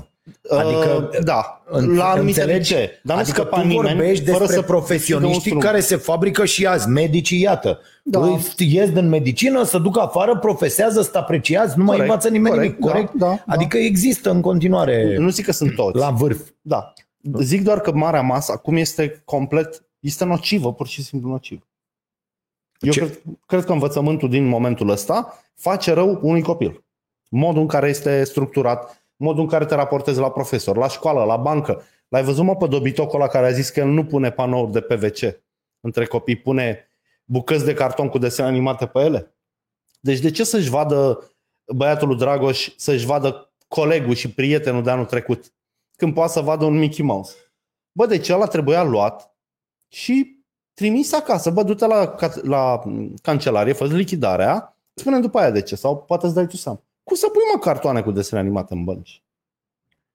Adică, Uh, da, în- la anumite înțelegi? licee. Dar nu adică scăpa tu nimeni vorbești fără despre să profesioniștii deschidă un care se fabrică și azi, medicii, iată. Da. Îi ies din medicină, să duc afară, profesează, sunt apreciați, nu mai Corect, învață nimeni corect, nimic, corect? da, da, adică există în continuare Nu zic că sunt toți. la vârf. Da. Zic doar că marea masă acum este complet, este nocivă, pur și simplu nocivă. Eu Ce- cred, cred că învățământul din momentul ăsta face rău unui copil. Modul în care este structurat, modul în care te raportezi la profesor, la școală, la bancă. L-ai văzut mă pe dobitocul ăla care a zis că el nu pune panouri de PVC între copii, pune bucăți de carton cu desene animate pe ele? Deci de ce să-și vadă băiatul lui Dragoș, să-și vadă colegul și prietenul de anul trecut, când poate să vadă un Mickey Mouse? Bă, deci ăla trebuia luat și trimis acasă. Bă, du-te la, ca- la cancelarie, fă lichidarea, spune după aia de ce, sau poate îți dai tu seama. Cum să pui mă cartoane cu desene animate în bănci?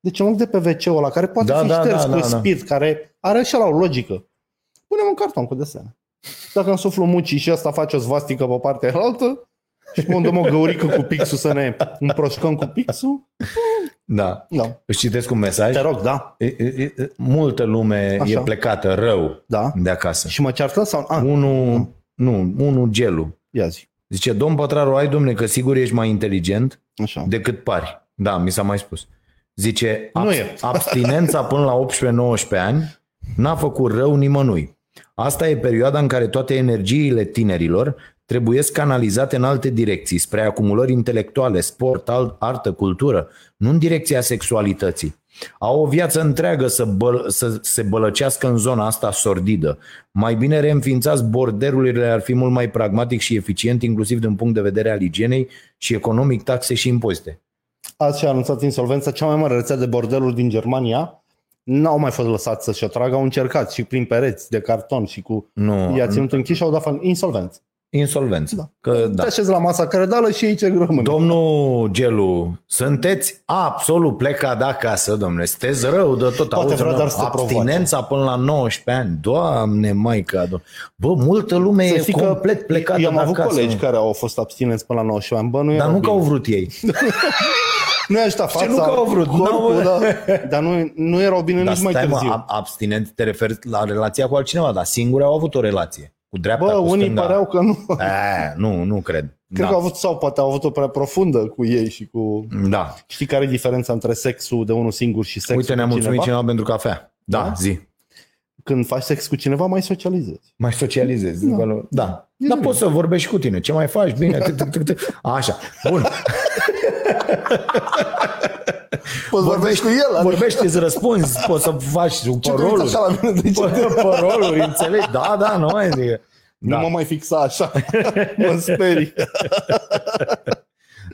Deci în loc de PVC-ul ăla, care poate Da, fi da, șters da, cu da, da. spirit, care are și la o logică, punem un carton cu desene. Dacă însuflu mucii și ăsta face o zvastică pe partea altă și pun dăm o găurică cu pixul să ne împroșcăm cu pixul, Da. da. Își citesc un mesaj. Te rog, da. E- e- e- Multă lume Așa. e plecată rău Da. de acasă. Și mă ceartă sau... A, Unul, nu, unul gelu. ia zi. Zice, domn Pătraru, ai domne că sigur ești mai inteligent Așa. decât pari. Da, mi s-a mai spus. Zice, Nu abs- e. [LAUGHS] abstinența până la 18-19 ani n-a făcut rău nimănui. Asta e perioada în care toate energiile tinerilor trebuie canalizate în alte direcții, spre acumulări intelectuale, sport, alt- artă, cultură, nu în direcția sexualității. Au o viață întreagă să, băl- să se bălăcească în zona asta sordidă. Mai bine reînființați borderurile ar fi mult mai pragmatic și eficient, inclusiv din punct de vedere al igienei și economic, taxe și impozite. Azi și-a anunțat insolvența cea mai mare rețea de bordeluri din Germania. N-au mai fost lăsați să-și o tragă, au încercat și prin pereți de carton și cu... Nu, I-a ținut închis și au dat fan insolvență. Insolvență. Da. Că, Da. da. Te așezi la masa credală și ei ce rămâne. Domnul Gelu, sunteți absolut plecat de acasă, domnule. Sunteți rău de tot. Poate Auzi, vrea domnule, doar să te abstinența până la 19 ani. Doamne, maica, do- Bă, multă lume Să e știi că complet plecată Eu am de avut acasă. colegi care au fost abstinenți până la 19 ani. Bă, nu Dar erau nu că bine. au vrut ei. [LAUGHS] Nu i-a ajutat fața, nu că au vrut, corpul, n-au- da. Dar nu, nu erau bine Dar nici mai stai, mă, târziu. ab- abstinent te referi la relația cu altcineva, dar singuri au avut o relație. Cu dreapta, Bă, cu unii stânga. păreau că nu. A, nu, nu cred. Cred da. că au avut, sau poate au avut o prea profundă cu ei și cu... da. Știi care e diferența între sexul de unul singur și sexul Uite, ne-a cu mulțumit cineva? cineva pentru cafea. Da, Da? zi. Când faci sex cu cineva, mai socializezi. Mai socializezi. Da. da. E Dar bine. poți să vorbești și cu tine. Ce mai faci? Bine. Tic, tic, tic, tic. Așa. Bun. [LAUGHS] Poți vorbești cu el, adică Vorbești, îți răspunzi, poți să faci ce te uiți paroluri. așa la mine de ce? [LAUGHS] Paroluri, înțelegi? Da, da, nu mai zic. Nu Da. mă mai fixa așa. mă sperii.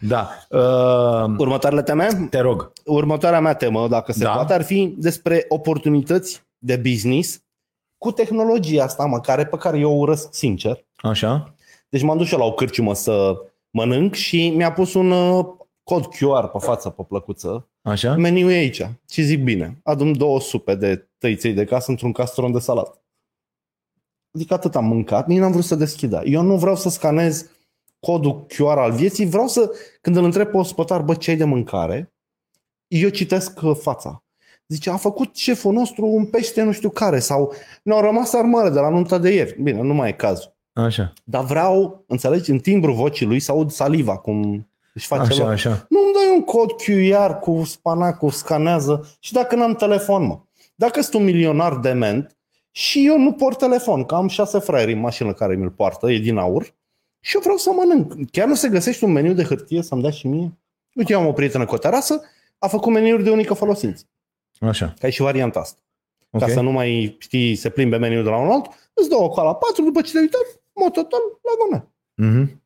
Da. Uh, Următoarele teme? te rog. Următoarea mea temă, dacă se Da. poate, ar fi despre oportunități de business cu tehnologia asta, mă, care, pe care eu o urăsc sincer. Așa. Deci m-am dus și eu la o cârciumă să mănânc și mi-a pus un uh, cod QR pe față, pe plăcuță. Așa? Meniul e aici. Și zic, bine, adum două supe de tăiței de casă într-un castron de salat. Adică atât am mâncat, nici n-am vrut să deschidă. Eu nu vreau să scanez codul QR al vieții, vreau să, când îl întreb pe ospătar, bă, ce ai de mâncare, eu citesc uh, fața. Zice, a făcut șeful nostru un pește nu știu care sau ne-au rămas armare de la nunta de ieri. Bine, nu mai e cazul. Așa. Dar vreau, înțelegi, în timbru vocii lui să aud saliva, cum își face Așa, lor. așa. Nu îmi dai un cod QR cu spanacul, scanează și dacă n-am telefon, mă. Dacă sunt un milionar dement și eu nu port telefon, că am șase fraieri în mașină care mi-l poartă, e din aur, și eu vreau să mănânc. Chiar nu se găsește un meniu de hârtie să-mi dea și mie? Uite, eu am o prietenă cu o terasă, a făcut meniuri de unică folosință. Așa. Ca e și varianta asta. Ok. Ca să nu mai știi, se plimbe meniul de la un alt, îți dă o coala 4, după ce te-ai uitat, mototon, la gone. Mhm.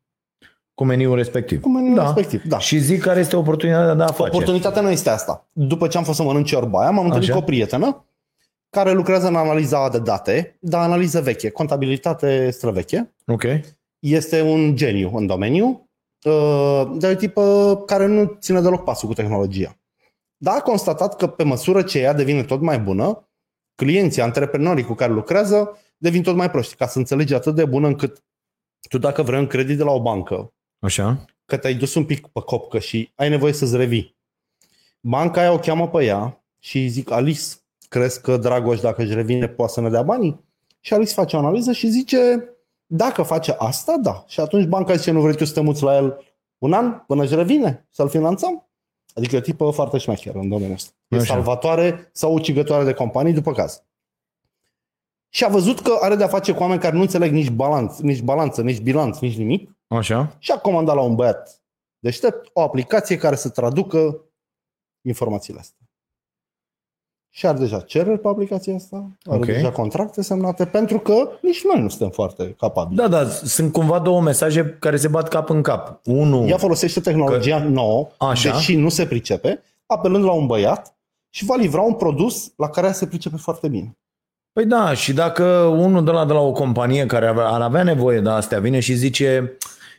Cu meniul respectiv. Cu meniul da. respectiv. Da. Și zic care este oportunitatea de a face. Oportunitatea nu este asta. După ce am fost să mănânc ciorba aia, m-am întâlnit Așa. cu o prietenă care lucrează în analiza de date, dar analiză veche, contabilitate străveche. Ok. Este un geniu în domeniu, uh, de un tip uh, care nu ține deloc pasul cu tehnologia. Dar a constatat că pe măsură ce ea devine tot mai bună, clienții, antreprenorii cu care lucrează devin tot mai proști, ca să înțelegi atât de bună încât tu dacă vrei un credit de la o bancă, Așa. că te-ai dus un pic pe copcă și ai nevoie să-ți revii. Banca aia o cheamă pe ea și îi zic, Alice, crezi că Dragoș dacă își revine poate să ne dea banii? Și Alice face o analiză și zice, dacă face asta, da. Și atunci banca zice, nu vrei tu să te muți la el un an până își revine să-l finanțăm? Adică e o tipă foarte șmecheră în domeniul ăsta. E Așa. salvatoare sau ucigătoare de companii după caz. Și a văzut că are de-a face cu oameni care nu înțeleg nici balanț, nici balanță, nici bilanț, nici nimic Așa. și a comandat la un băiat deștept o aplicație care să traducă informațiile astea. Și are deja cereri pe aplicația asta, are Ok. deja contracte semnate, pentru că nici noi nu suntem foarte capabili. Da, da, sunt cumva două mesaje care se bat cap în cap. Unul, Ea folosește tehnologia că... nouă, Așa. deși nu se pricepe, apelând la un băiat și va livra un produs la care ea se pricepe foarte bine. Păi da, și dacă unul de la, de la o companie care avea- ar avea nevoie de astea vine și zice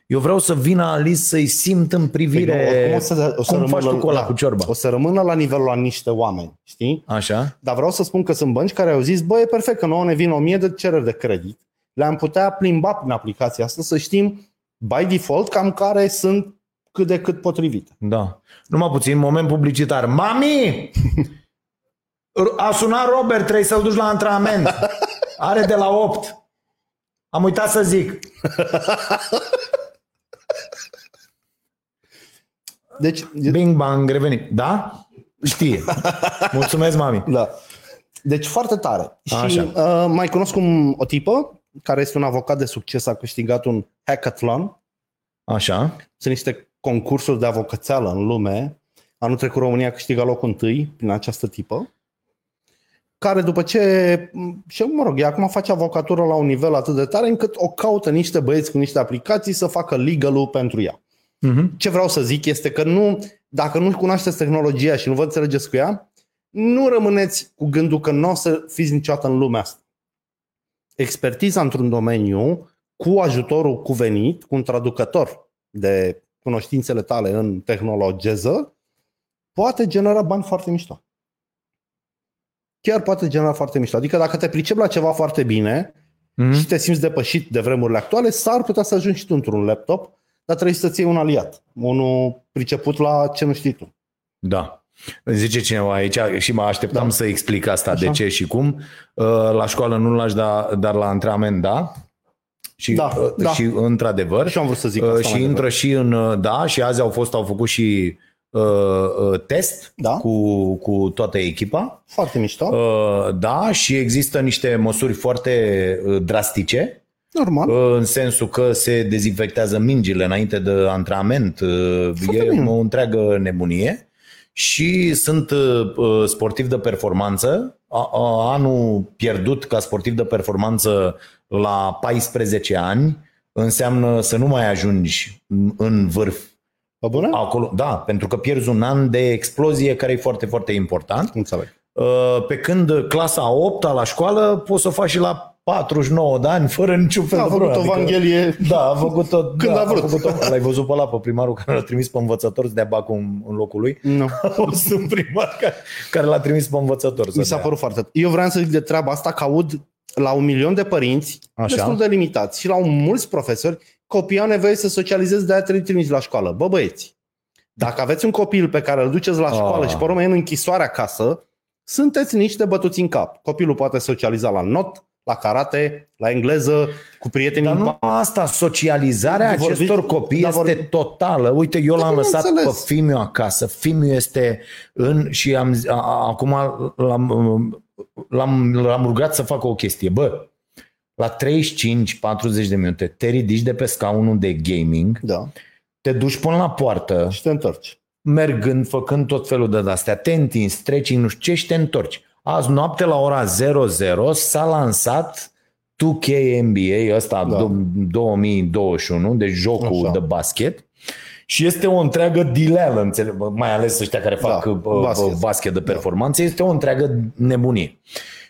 eu vreau să vină Alice să-i simt în privire Păi nu, oricum o să, o să cum faci tu cu ăla da, cu ciorba. O să rămână la nivelul la niște oameni, știi? Așa? Dar vreau să spun că sunt bănci care au zis, bă, e perfect că nouă ne vin o mie de cereri de credit. Le-am putea plimba prin aplicația asta să știm by default cam care sunt cât de cât potrivite. Da. Numai puțin, moment publicitar. Mami! [LAUGHS] A sunat Robert, trebuie să-l duci la antrenament. Are de la 8. Am uitat să zic. Deci, Bing bang, revenit. Da? Știe. Mulțumesc, mami. da. Deci foarte tare. Așa. Și uh, mai cunosc un, o tipă care este un avocat de succes, a câștigat un hackathon. Așa. Sunt niște concursuri de avocățeală în lume. Anul trecut România a câștigat locul întâi prin această tipă care după ce, și mă rog, ea acum face avocatură la un nivel atât de tare încât o caută niște băieți cu niște aplicații să facă legal pentru ea. Uh-huh. Ce vreau să zic este că nu, dacă nu cunoașteți tehnologia și nu vă înțelegeți cu ea, nu rămâneți cu gândul că nu o să fiți niciodată în lumea asta. Expertiza într-un domeniu cu ajutorul cuvenit, cu un traducător de cunoștințele tale în tehnologeză, poate genera bani foarte mișto. Chiar poate genera foarte mișto. Adică dacă te pricep la ceva foarte bine Mhm. și te simți depășit de vremurile actuale, s-ar putea să ajungi și tu într-un laptop, dar trebuie să-ți iei un aliat. Unul priceput la ce nu știi tu. Da. Îmi Zice cineva aici și mă așteptam Da. să explic asta Așa. de ce și cum. Uh, La școală nu-l lași, da, dar la antrenament da. Și, Da, uh, da. și într-adevăr. Și eu am vrut să zic Uh, asta și mai intră devreme. și în, uh, da, și azi au fost, au făcut și uh, uh, test Da. cu, cu toată echipa. Foarte mișto. Uh, da, și există niște măsuri foarte uh, drastice, Normal. uh, în sensul că se dezinfectează mingile înainte de antrenament. Uh, Foarte e bine. o întreagă nebunie. Și sunt uh, uh, sportiv de performanță. A, a, anul pierdut ca sportiv de performanță la 14 ani înseamnă să nu mai ajungi în- în vârf Pe bune? acolo. Da, pentru că pierzi un an de explozie care e foarte, foarte important. Înțeleg. Uh, Pe când clasa 8 la școală poți să o faci și la 49 de ani, fără niciun fel A de făcut o problemă. Evanghelie. Da, a făcut-o. [LAUGHS] Când da, a vrut. făcut-o. L-ai văzut pe ăla, pe primarul care l-a trimis pe învățător să dea bacul în, în locul lui? Nu. [LAUGHS] Auzi un primar care, care l-a trimis pe învățător să Mi s-a dea. părut foarte... Eu vreau să zic de treaba asta că aud la un milion de părinți Așa. destul de limitați și la mulți profesori copiii au nevoie să socializeze, de-aia trebuie trimis la școală. Bă, băieți, dacă aveți un copil pe care îl duceți la școală Ah. și pe urmă e în închisoare acasă, sunteți niște bătuți în cap. Copilul poate socializa la not, la karate, la engleză, cu prietenii Dar în nu asta, socializarea Vorbi- acestor copii da, este vorbi- totală. Uite, eu l-am lăsat pe bineînțeles. Fimiu acasă. Fimiu este în și am, zi- a, a, acum l-am, l-am, l-am rugat să facă o chestie. Bă, la 35-40 de minute te ridici de pe scaunul de gaming, Da, te duci până la poartă, și te întorci. mergând, făcând tot felul de astea, te întinzi, treci, nu știu ce și te întorci. Azi noapte la ora 00 s-a lansat 2K NBA, ăsta Da. da. 2021, de jocul Așa. de basket. Și este o întreagă dileală, înțeleg, mai ales ăștia care fac Da, da, basket. basket. basket de performanță, este o întreagă nebunie.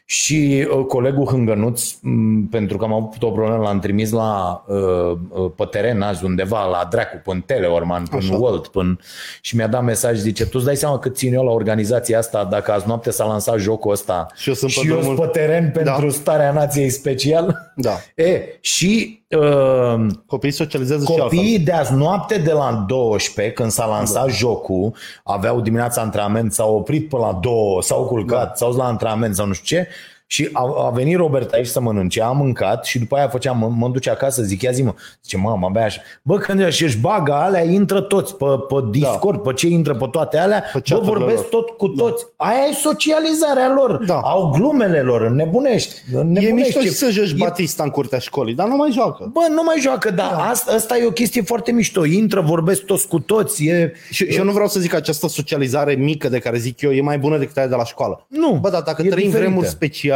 Și uh, colegul Hângănuț, m, pentru că am avut o problemă, l-am trimis la, uh, uh, pe teren azi undeva, la dracu, până Teleorman, până Așa. World, până... și mi-a dat mesaj, zice, tu îți dai seama cât țin eu la organizația asta dacă azi noapte s-a lansat jocul ăsta Și eu sunt pe și eu drumul- sunt pe teren pentru Da. starea nației special? Da. E, și uh, Copiii socializează și altfel. Copiii de azi noapte de la 12, când s-a lansat da. jocul, aveau dimineața antrenament, s-au oprit pe la 2, s-au culcat, da. s-au dus la antrenament sau nu știu ce, și a, a venit Robert aici să mănânce, a mâncat și după aia făceam, mă, mă duce acasă, zic, ia zi mă, zice, mamă, abia așa. Bă, când și își bagă alea, intră toți pe, pe Discord, da. pe ce intră pe toate alea, Pe bă, chat-urile vorbesc lor. tot cu toți. Aia e socializarea lor, Da. au glumele lor, înnebunești. E înnebunești. mișto și să joci E Batista în curtea școlii, dar nu mai joacă. Bă, nu mai joacă, dar da. asta, asta e o chestie foarte mișto. Intră, vorbesc toți cu toți. E... Și, și eu nu vreau să zic că această socializare mică de care zic eu e mai bună decât aia de la școală. Nu, Bă, dar dacă e trăim diferită. vremuri speciale,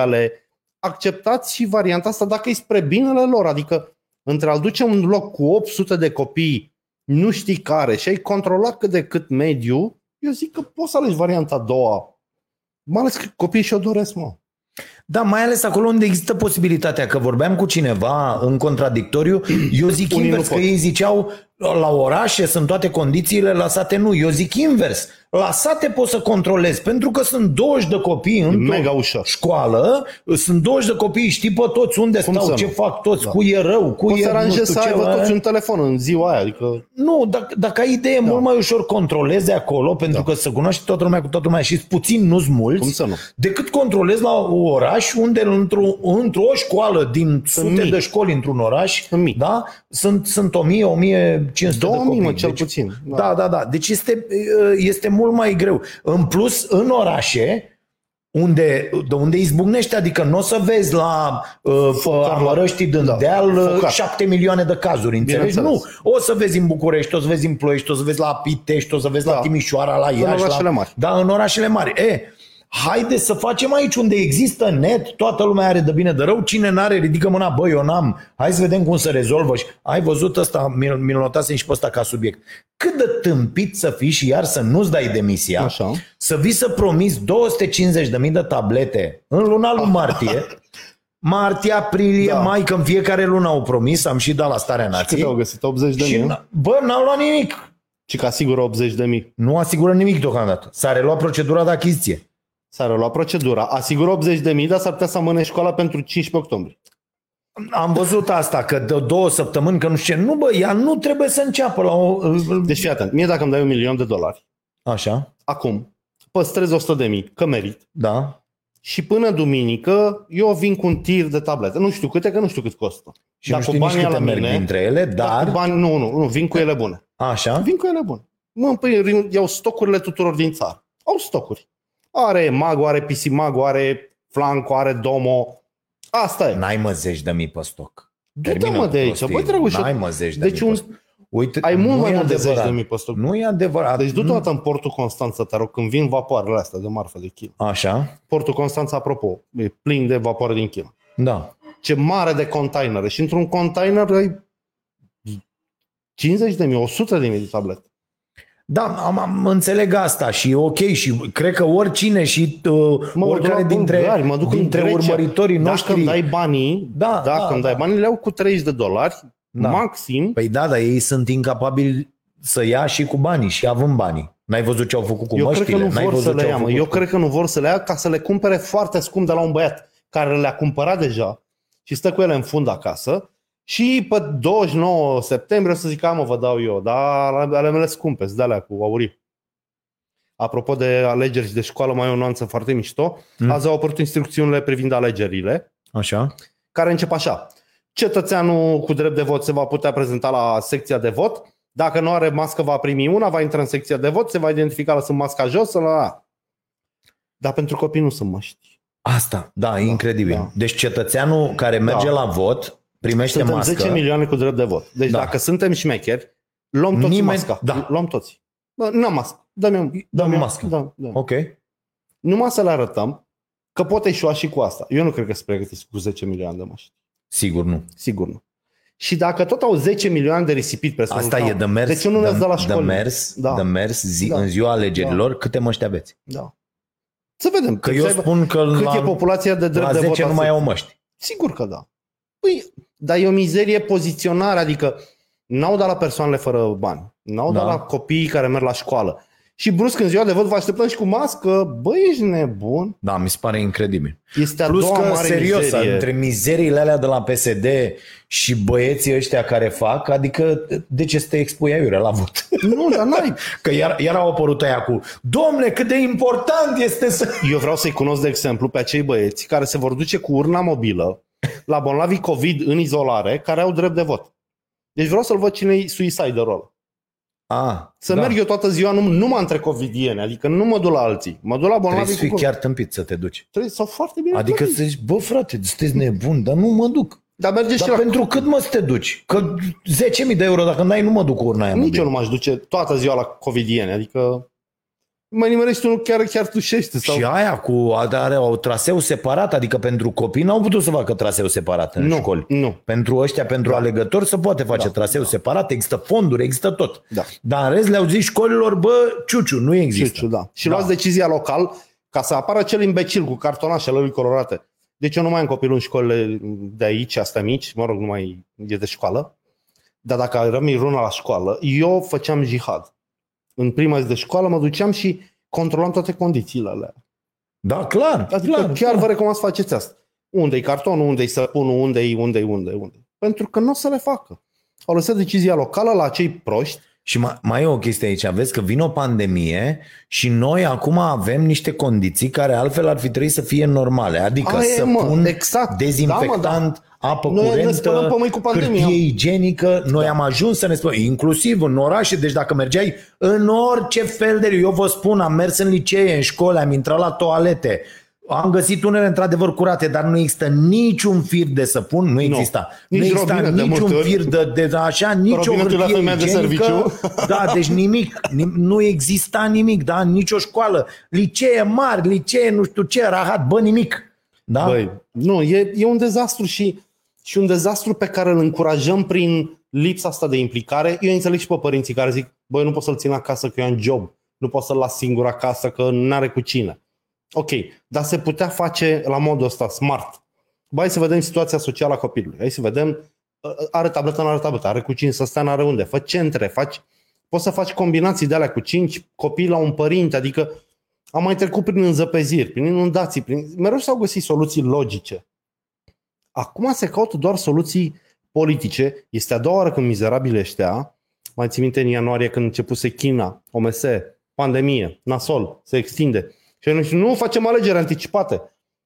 acceptați și varianta asta dacă e spre binele lor. Adică între a-l duce un loc cu 800 de copii, nu știi care, și ai controlat cât de cât mediu, eu zic că poți să alegi varianta a doua. Mai ales că copiii și-o doresc, mă. Da, mai ales acolo unde există posibilitatea că vorbeam cu cineva în contradictoriu, eu [CLEARS THROAT] zic Unii invers, nu că pot. ei ziceau la orașe sunt toate condițiile, la sate nu. Eu zic invers, la sate poți să controlezi, pentru că sunt 20 de copii în mega ușor. școală, sunt 20 de copii, știi pe toți unde Cum stau, să ce nu? fac toți, Da. cu e rău, cu Poți e să nu aranjezi știu să ce, aibă bă. toți un telefon în ziua aia. Adică Nu, dacă, dacă ai idee, da. mult mai ușor controlezi acolo, pentru da. că să cunoști toată lumea cu toată lumea și puțin, nu-s mulți, Cum să nu? decât controlezi la un oraș unde într-o, într-o școală din sute mii. de școli într-un oraș, Sunt mii. da, sunt, sunt 1000, 1500 de 2000, copii. mă, cel deci, puțin. Da. da, da, da. Deci este, este mult mai greu. În plus, în orașe, unde, de unde izbucnește, adică nu o să vezi la uh, Armărăștii din Da, deal uh, focat. 7 milioane de cazuri, înțelegi? Nu, Bineînțeles. o să vezi în București, o să vezi în Ploiești, o să vezi la Pitești, o să vezi Da. la Timișoara, la Iași. orașele la... mari. Da, în orașele mari. E, haide să facem aici unde există net, toată lumea are de bine de rău, cine n-are ridică mâna, băi, eu n-am, hai să vedem cum se rezolvă. Și ai văzut ăsta, mi-l mi-l notasem și pe ăsta ca subiect. Cât de tâmpit să fii și iar să nu-ți dai demisia, Așa. să vii să promiți 250.000 de tablete în luna lui martie, [LAUGHS] martie, aprilie, Da. da. mai, că în fiecare lună au promis, am și dat la starea cât nației. au găsit? 80 de Și, mii? n- bă, n-au luat nimic. Și că asigură 80 de mii. Nu asigură nimic deocamdată. S-a reluat procedura de achiziție. S-a reluat procedura. Asigură 80 de mii, dar s-ar putea să amâne școala pentru 15 octombrie. Am văzut asta, că de două săptămâni, că nu știu ce. Nu, bă, ea nu trebuie să înceapă la o... Deci fii atent, mie dacă îmi dai un milion de dolari, Așa, acum, păstrez 100 de mii, că merit, da. și până duminică eu vin cu un tir de tablete. Nu știu câte, că nu știu cât costă. Și Dar nu cu știu nici banii câte la merg mine, dintre ele, Dar dar... cu bani, nu, nu, nu, vin cu ele bune. Așa, Vin cu ele bune. Mă, păi iau stocurile tuturor din țară. Au stocuri. Are Mago, are PC Mago, are Flanco, are Domo. Asta e. n-ai mă zeci de mii pe stoc. Du-te, Termină mă, cu de aici. prostii. Băi, drăguș, N-ai mă zeci de deci mii un- pe stoc. Uite, Ai mult nu mai e mult de 10 adevărat. de mii pe stoc. Nu e adevărat. Deci du-te Nu- o dată în portul Constanța, te rog, când vin vapoarele astea de marfă de China. Așa, Portul Constanța, apropo, e plin de vapoare din China. da. Ce mare de containere. Și într-un container ai 50 de mii, 100 de mii de tablete. Da, am, am înțeleg asta și e ok și cred că oricine și uh, Mă, mă duc oricare la dintre, bulgari, mă duc în dintre Grecia. urmăritorii Dacă noștri... îmi dai banii, Da, dacă da, îmi dai da. banii, le iau cu 30 de dolari, Da. maxim. Păi da, dar ei sunt incapabili să ia și cu banii și având banii. N-ai văzut ce au făcut cu Eu măștile? cred că nu N-ai vor văzut să le ce ia, au mă. făcut Eu cu- cred că nu vor să le ia ca să le cumpere foarte scump de la un băiat care le-a cumpărat deja și stă cu ele în fund acasă și pe 29 septembrie o să zic, "A, mă, vă dau eu, dar ale mele scumpe, sunt de alea cu aurii. Apropo de alegeri și de școală, mai e o nuanță foarte mișto. Mm. Azi au apărut instrucțiunile privind alegerile, Așa? care încep așa. Cetățeanul cu drept de vot se va putea prezenta la secția de vot. Dacă nu are mască, va primi una, va intra în secția de vot, se va identifica la sunt masca jos, la la. Dar pentru copii nu sunt măști. Asta, da, e incredibil. da. Deci cetățeanul care merge Da. la vot primește Suntem mască. 10 milioane cu drept de vot. Deci Da. dacă suntem șmecheri, luăm toți Nimeni- masca. da. Luăm toți. Bă, nu am mască. Dă-mi, Dă-mi dă mască. Da, da. Ok. Numai să le arătăm că pot eșua și cu asta. Eu nu cred că se pregătiți cu 10 milioane de măști. Sigur nu. Sigur nu. Și dacă tot au 10 milioane de risipit pe Asta e de mers, De ce nu le-ați de, dat la de școală? mers, Da. de mers zi, Da. în ziua alegerilor, câte măști aveți? Da. Să vedem. Că cât eu să aibă- spun că cât la, e populația de drept la de 10 vot? nu mai au măști. Sigur că da. Păi, dar e o mizerie poziționare, adică n-au dat la persoanele fără bani, n-au Da. dat la copiii care merg la școală. Și brusc în ziua de vot vă așteptăm și cu mască, băi, ești nebun. Da, mi se pare incredibil. Este a Plus doua că, mare serios, mizerie. între mizeriile alea de la PSD și băieții ăștia care fac, adică de ce să te expui aiurea la vot? Nu, dar n-ai. [LAUGHS] Că iar, iar au apărut aia cu Domne, cât de important este să... Eu vreau să-i cunosc, de exemplu, pe acei băieți care se vor duce cu urna mobilă la bolnavii COVID în izolare, care au drept de vot. Deci vreau să-l văd cine e suiciderul ăla. A, Să da. merg eu toată ziua num- numai între covidieni, adică nu mă duc la alții. Mă duc la Trebuie bolnavii să fii cu chiar tâmpit să te duci. Trebuie să foarte bine Adică plătiți. să zici, bă frate, sunteți nebun, dar nu mă duc. Dar merge și Dar la... pentru cât mă să te duci? Că 10.000 de euro dacă n-ai, nu mă duc cu urna aia. Nici mobilă. eu nu m-aș duce toată ziua la covidieni, adică mai nimerești unul chiar, chiar tușește. Sau... Și aia cu are o traseu separat, adică pentru copii n-au putut să facă traseu separat în nu, școli. nu. Pentru ăștia, pentru Da. alegători, se poate face Da, traseu separat, există fonduri, există tot. Da. Dar în rest le-au zis școlilor, bă, ciuciu, nu există. Ciuciu, da. Și Da. luați decizia local ca să apară cel imbecil cu cartonașele lui colorate. Deci eu nu mai am copilul în școlile de aici, astea mici, mă rog, nu mai e de școală. Dar dacă rămâi runa la școală, eu făceam jihad. În prima zi de școală mă duceam și controlam toate condițiile alea. Da, clar. Adică clar, chiar clar. vă recomand să faceți asta. Unde-i cartonul, unde-i săpunul, unde-i, unde-i, unde-i, unde Pentru că nu o să le facă. Au lăsat decizia locală la cei proști. Și mai, mai e o chestie aici, vezi că vine o pandemie și noi acum avem niște condiții care altfel ar fi trebuit să fie normale. Adică Aia e, să mă, pun exact. dezinfectant, apă Noi ne curentă, spălăm pe mâini cu pandemia. hârtie igienică. Noi am ajuns să ne spălăm, inclusiv în orașe. Deci dacă mergeai în orice fel de... Eu vă spun, am mers în licee, în școli, am intrat la toalete. Am găsit unele într-adevăr curate, dar nu există niciun fir de săpun, nu exista. Nici nu exista robinet de niciun multe ori. fir de, de așa, nici o Robinetul la hârtie femeia de igienică. serviciu. Da, deci nimic, nim- nu exista nimic, da, nicio școală, licee mari, licee nu știu ce, rahat, bă, nimic. Da? Băi, nu, e, e un dezastru și, și un dezastru pe care îl încurajăm prin lipsa asta de implicare. Eu înțeleg și pe părinții care zic, băi, nu pot să-l țin acasă că eu am job, nu pot să-l las singur acasă că nu are cu cine. Ok, dar se putea face la modul ăsta, smart. Băi, hai să vedem situația socială a copilului. Hai să vedem, uh, are tabletă, nu are tabletă, are cu cine să stea, nu are unde. Fă centre, faci, poți să faci combinații de alea cu cinci copii la un părinte, adică am mai trecut prin înzăpeziri, prin inundații, prin... mereu s-au găsit soluții logice. Acum se caută doar soluții politice. Este a doua oară când mizerabile ăștia, mai țin minte în ianuarie când începuse China, OMS, pandemie, nasol, se extinde. Și noi nu facem alegeri anticipate.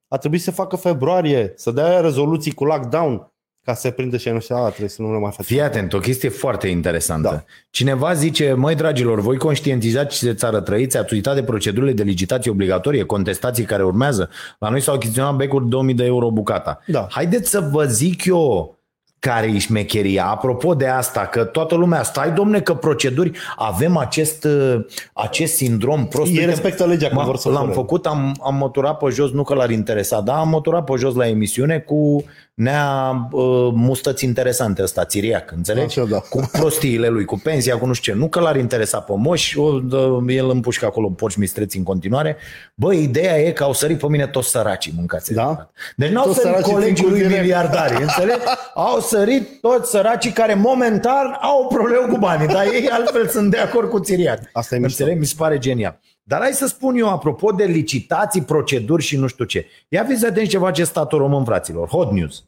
A trebuit să facă februarie, să dea rezoluții cu lockdown, ca să se prinde și ei nu știu, a, trebuie să nu le mai facem. Fii atent, o chestie foarte interesantă. Da. Cineva zice, măi dragilor, voi conștientizați și de țară trăiți, ați uitat de procedurile de licitație obligatorie, contestații care urmează. La noi s-au achiziționat becuri 2000 de euro bucata. Da. Haideți să vă zic eu care e șmecheria? Apropo de asta, că toată lumea, stai domne că proceduri, avem acest, uh, acest sindrom prost. Ei Uite, respectă legea când m- vor să L-am fure. făcut, am, am măturat pe jos, nu că l-ar interesa, dar am măturat pe jos la emisiune cu nea uh, mustăți interesante ăsta, țiriac, înțelegi? Așa, da. Cu prostiile lui, cu pensia, cu nu știu ce. Nu că l-ar interesa pe moș, o, dă, el împușcă acolo porci mistreți în continuare. Bă, ideea e că au sărit pe mine toți săracii mâncați. Da? Deci n-au Toți sărit săracii colegii țin cu lui direct. miliardari, înțelegi? Au sărit toți săracii care momentan au o problemă cu banii, dar ei altfel sunt de acord cu țiriac. Asta e mișto. Înțeleg? Mi se pare genial. Dar hai să spun eu, apropo de licitații, proceduri și nu știu ce. Ia fiți atenți ce face statul român, fraților. Hot news.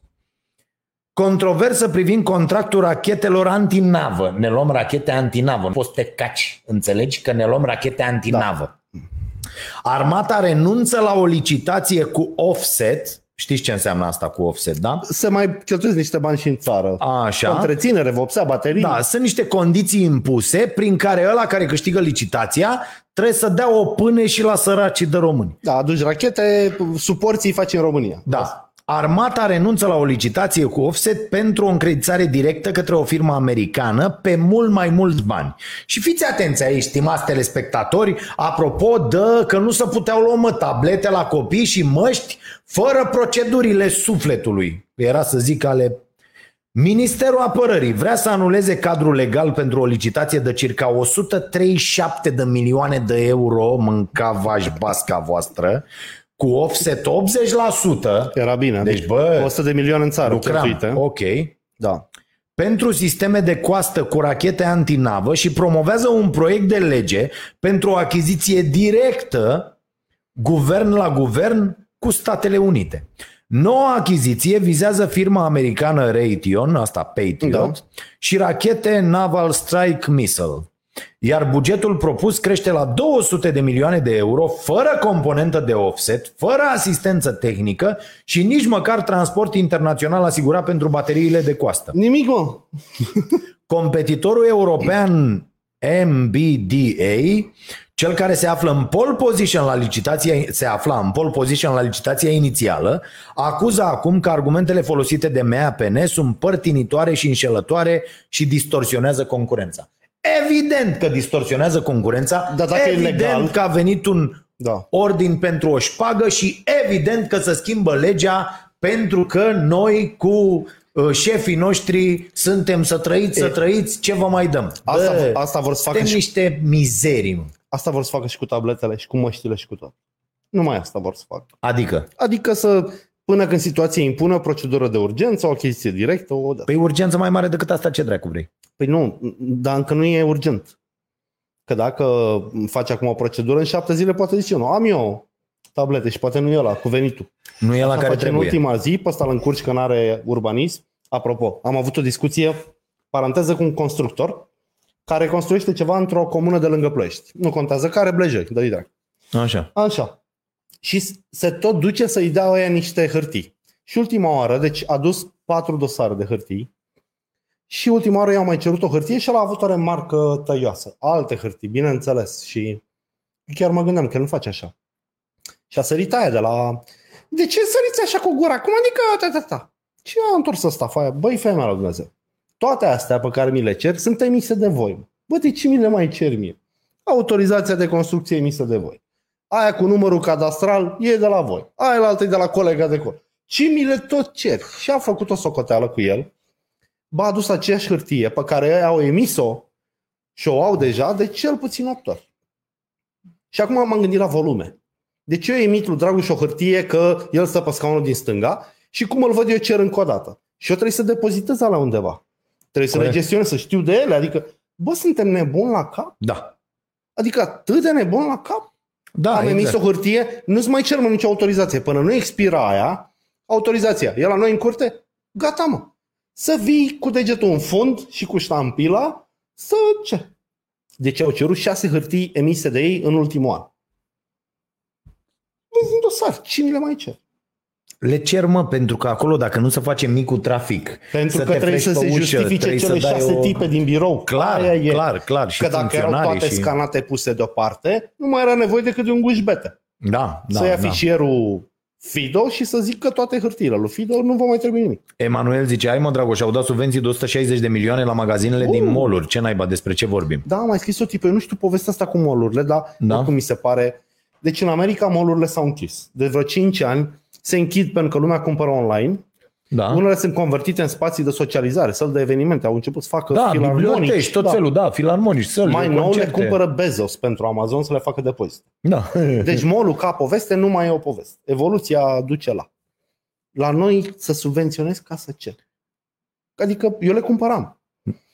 Controversă privind contractul rachetelor antinavă. Ne luăm rachete antinavă. Nu poți să te caci. Înțelegi că ne luăm rachete antinavă. Da. Armata renunță la o licitație cu offset. Știți ce înseamnă asta cu offset, da? Se mai cheltuiesc niște bani și în țară. Așa. Întreținere, vopsea, baterii. Da, sunt niște condiții impuse prin care ăla care câștigă licitația trebuie să dea o pâne și la săracii de români. da, aduci rachete, suporții îi faci în România. Da. Armata renunță la o licitație cu offset pentru o încreditare directă către o firmă americană pe mult mai mulți bani. Și fiți atenți aici, stimați telespectatori, apropo de că nu se puteau lua mă, tablete la copii și măști fără procedurile sufletului. Era să zic ale Ministerul Apărării vrea să anuleze cadrul legal pentru o licitație de circa 137 de milioane de euro, mânca vaș basca voastră, cu offset 80%. Era bine. Deci, bă, 100 de milioane în țară Lucram, cheltuite. ok. Da. Pentru sisteme de coastă cu rachete antinavă și promovează un proiect de lege pentru o achiziție directă, guvern la guvern, cu Statele Unite. Noua achiziție vizează firma americană Raytheon, asta Patriot, Da. și rachete Naval Strike Missile. Iar bugetul propus crește la 200 de milioane de euro, fără componentă de offset, fără asistență tehnică și nici măcar transport internațional asigurat pentru bateriile de coastă. Nimic, mă. Competitorul european MBDA, cel care se află în pole position la licitația, se afla în pole position la licitația inițială, acuză acum că argumentele folosite de MAPN sunt părtinitoare și înșelătoare și distorsionează concurența. Evident că distorsionează concurența, Dar dacă e evident legal- că a venit un Da. ordin pentru o șpagă și evident că se schimbă legea pentru că noi cu uh, șefii noștri suntem să trăiți, să trăiți, ce vă mai dăm? Asta- asta vor să facă suntem și- niște mizerii. mă. Asta vor să facă și cu tabletele și cu măștile și cu tot. Numai asta vor să facă. Adică, Adică să, până când situația impune o procedură de urgență, o achiziție directă, o dă. păi urgență mai mare decât asta, ce dracu vrei? Păi nu, dar încă nu e urgent. Că dacă faci acum o procedură, în șapte zile poate zice, nu, am eu tablete și poate nu e ăla, cu venitul. Nu e la Asta care face în trebuie. ultima zi, pe ăsta îl încurci că nu are urbanism. Apropo, am avut o discuție, paranteză, cu un constructor care construiește ceva într-o comună de lângă Ploiești. Nu contează care, Blejoi, dă drag. Așa. Așa. Și se tot duce să-i dea ăia niște hârtii. Și ultima oară, deci a dus patru dosare de hârtii și ultima oară i-au mai cerut o hârtie și el a avut o remarcă tăioasă. Alte hârtii, bineînțeles. Și chiar mă gândeam că nu face așa. Și a sărit aia de la... De ce săriți așa cu gura? Cum adică? Ta, ta, ta. Și a întors ăsta foaia. Băi, femeia la Dumnezeu. Toate astea pe care mi le cer sunt emise de voi. Bă, de ce mi le mai cer mie? Autorizația de construcție emisă de voi. Aia cu numărul cadastral e de la voi. Aia la altă e de la colega de cor. Ce mi le tot cer? Și a făcut o socoteală cu el. Ba a adus aceeași hârtie pe care ei au emis-o și o au deja de cel puțin 8 ori. Și acum m-am gândit la volume. De ce eu emit lui Dragoș o hârtie că el stă pe scaunul din stânga și cum îl văd eu cer încă o dată? Și eu trebuie să depozitez la undeva. Trebuie să Corect. le gestionez, să știu de ele. Adică, bă, suntem nebuni la cap? Da. Adică atât de nebun la cap? Da, Am emis exact. o hârtie, nu-ți mai cer mă nicio autorizație. Până nu expira aia, autorizația. E la noi în curte? Gata, mă. Să vii cu degetul în fund și cu ștampila să ce? Deci au cerut șase hârtii emise de ei în ultimul an. Vezi în dosar, cine le mai cer? Le cer, mă, pentru că acolo, dacă nu se face micul trafic, Pentru să că te trebuie să frești se pe ușă, justifice trebuie cele să dai șase o... tipe din birou. Clar, Aia e. clar, clar. Și Că dacă erau funcționari toate și... scanate puse deoparte, nu mai era nevoie decât de un gușbete. Da, da, să ia da. fișierul Fido și să zic că toate hârtiile lui Fido nu va mai trebui nimic. Emanuel zice, ai mă Dragoș, au dat subvenții de 160 de milioane la magazinele Uh. din mall Ce naiba, despre ce vorbim? Da, am mai scris o tipă, eu nu știu povestea asta cu molurile, dar Da. da. cum mi se pare. Deci în America molurile s-au închis. De vreo 5 ani se închid pentru că lumea cumpără online. Da, Unele sunt convertite în spații de socializare, săl de evenimente. Au început să facă da filarmonici. biblioteci, tot da. felul, da, filarmonici, săli, Mai nou le concerte. cumpără Bezos pentru Amazon să le facă depozit. Da. [LAUGHS] Deci molul ca poveste nu mai e o poveste. Evoluția duce la. La noi să subvenționezi ca să ce? Adică eu le cumpăram.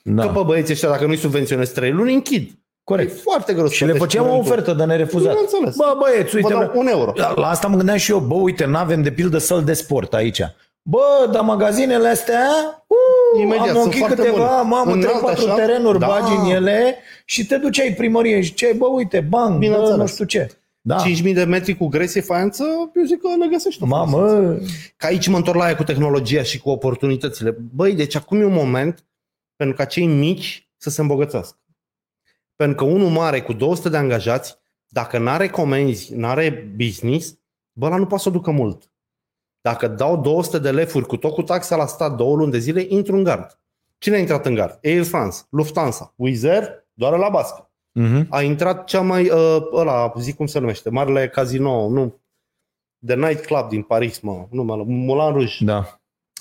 Da. Că da. pe băieții ăștia, dacă nu-i subvenționezi 3 luni, închid. E Corect. foarte greu să Și le plătești făceam o curentul. ofertă de nerefuzat. Bineînțeles. Bă, băieți, Vă uite, dau un euro. La la asta mă gândeam și eu, bă, uite, nu avem de pildă săl de sport aici. Bă, dar magazinele astea, uh, Imediat, am sunt închis foarte câteva, bune. mamă, Înalt trei, patru așa? terenuri, Da. bagi în ele și te duceai primărie și ziceai, bă, uite, bang, bă, Bineînțeles. nu știu ce. Da, 5.000 de metri cu gresie faianță, eu zic că le găsești. tu folosești. mamă, Că aici mă întorc la aia cu tehnologia și cu oportunitățile. Băi, deci acum e un moment pentru ca cei mici să se îmbogățească. Pentru că unul mare cu 200 de angajați, dacă n-are comenzi, n-are business, bă, ăla nu poate să o ducă mult. Dacă dau 200 de lefuri cu tot cu taxa la stat două luni de zile, intru în gard. Cine a intrat în gard? Air France, Lufthansa, Wizz Air, doar la bască. Mhm. A intrat cea mai, uh, ăla, zic cum se numește, marele casino, nu, The Night Club din Paris, mă, nu mă, Moulin Rouge. da.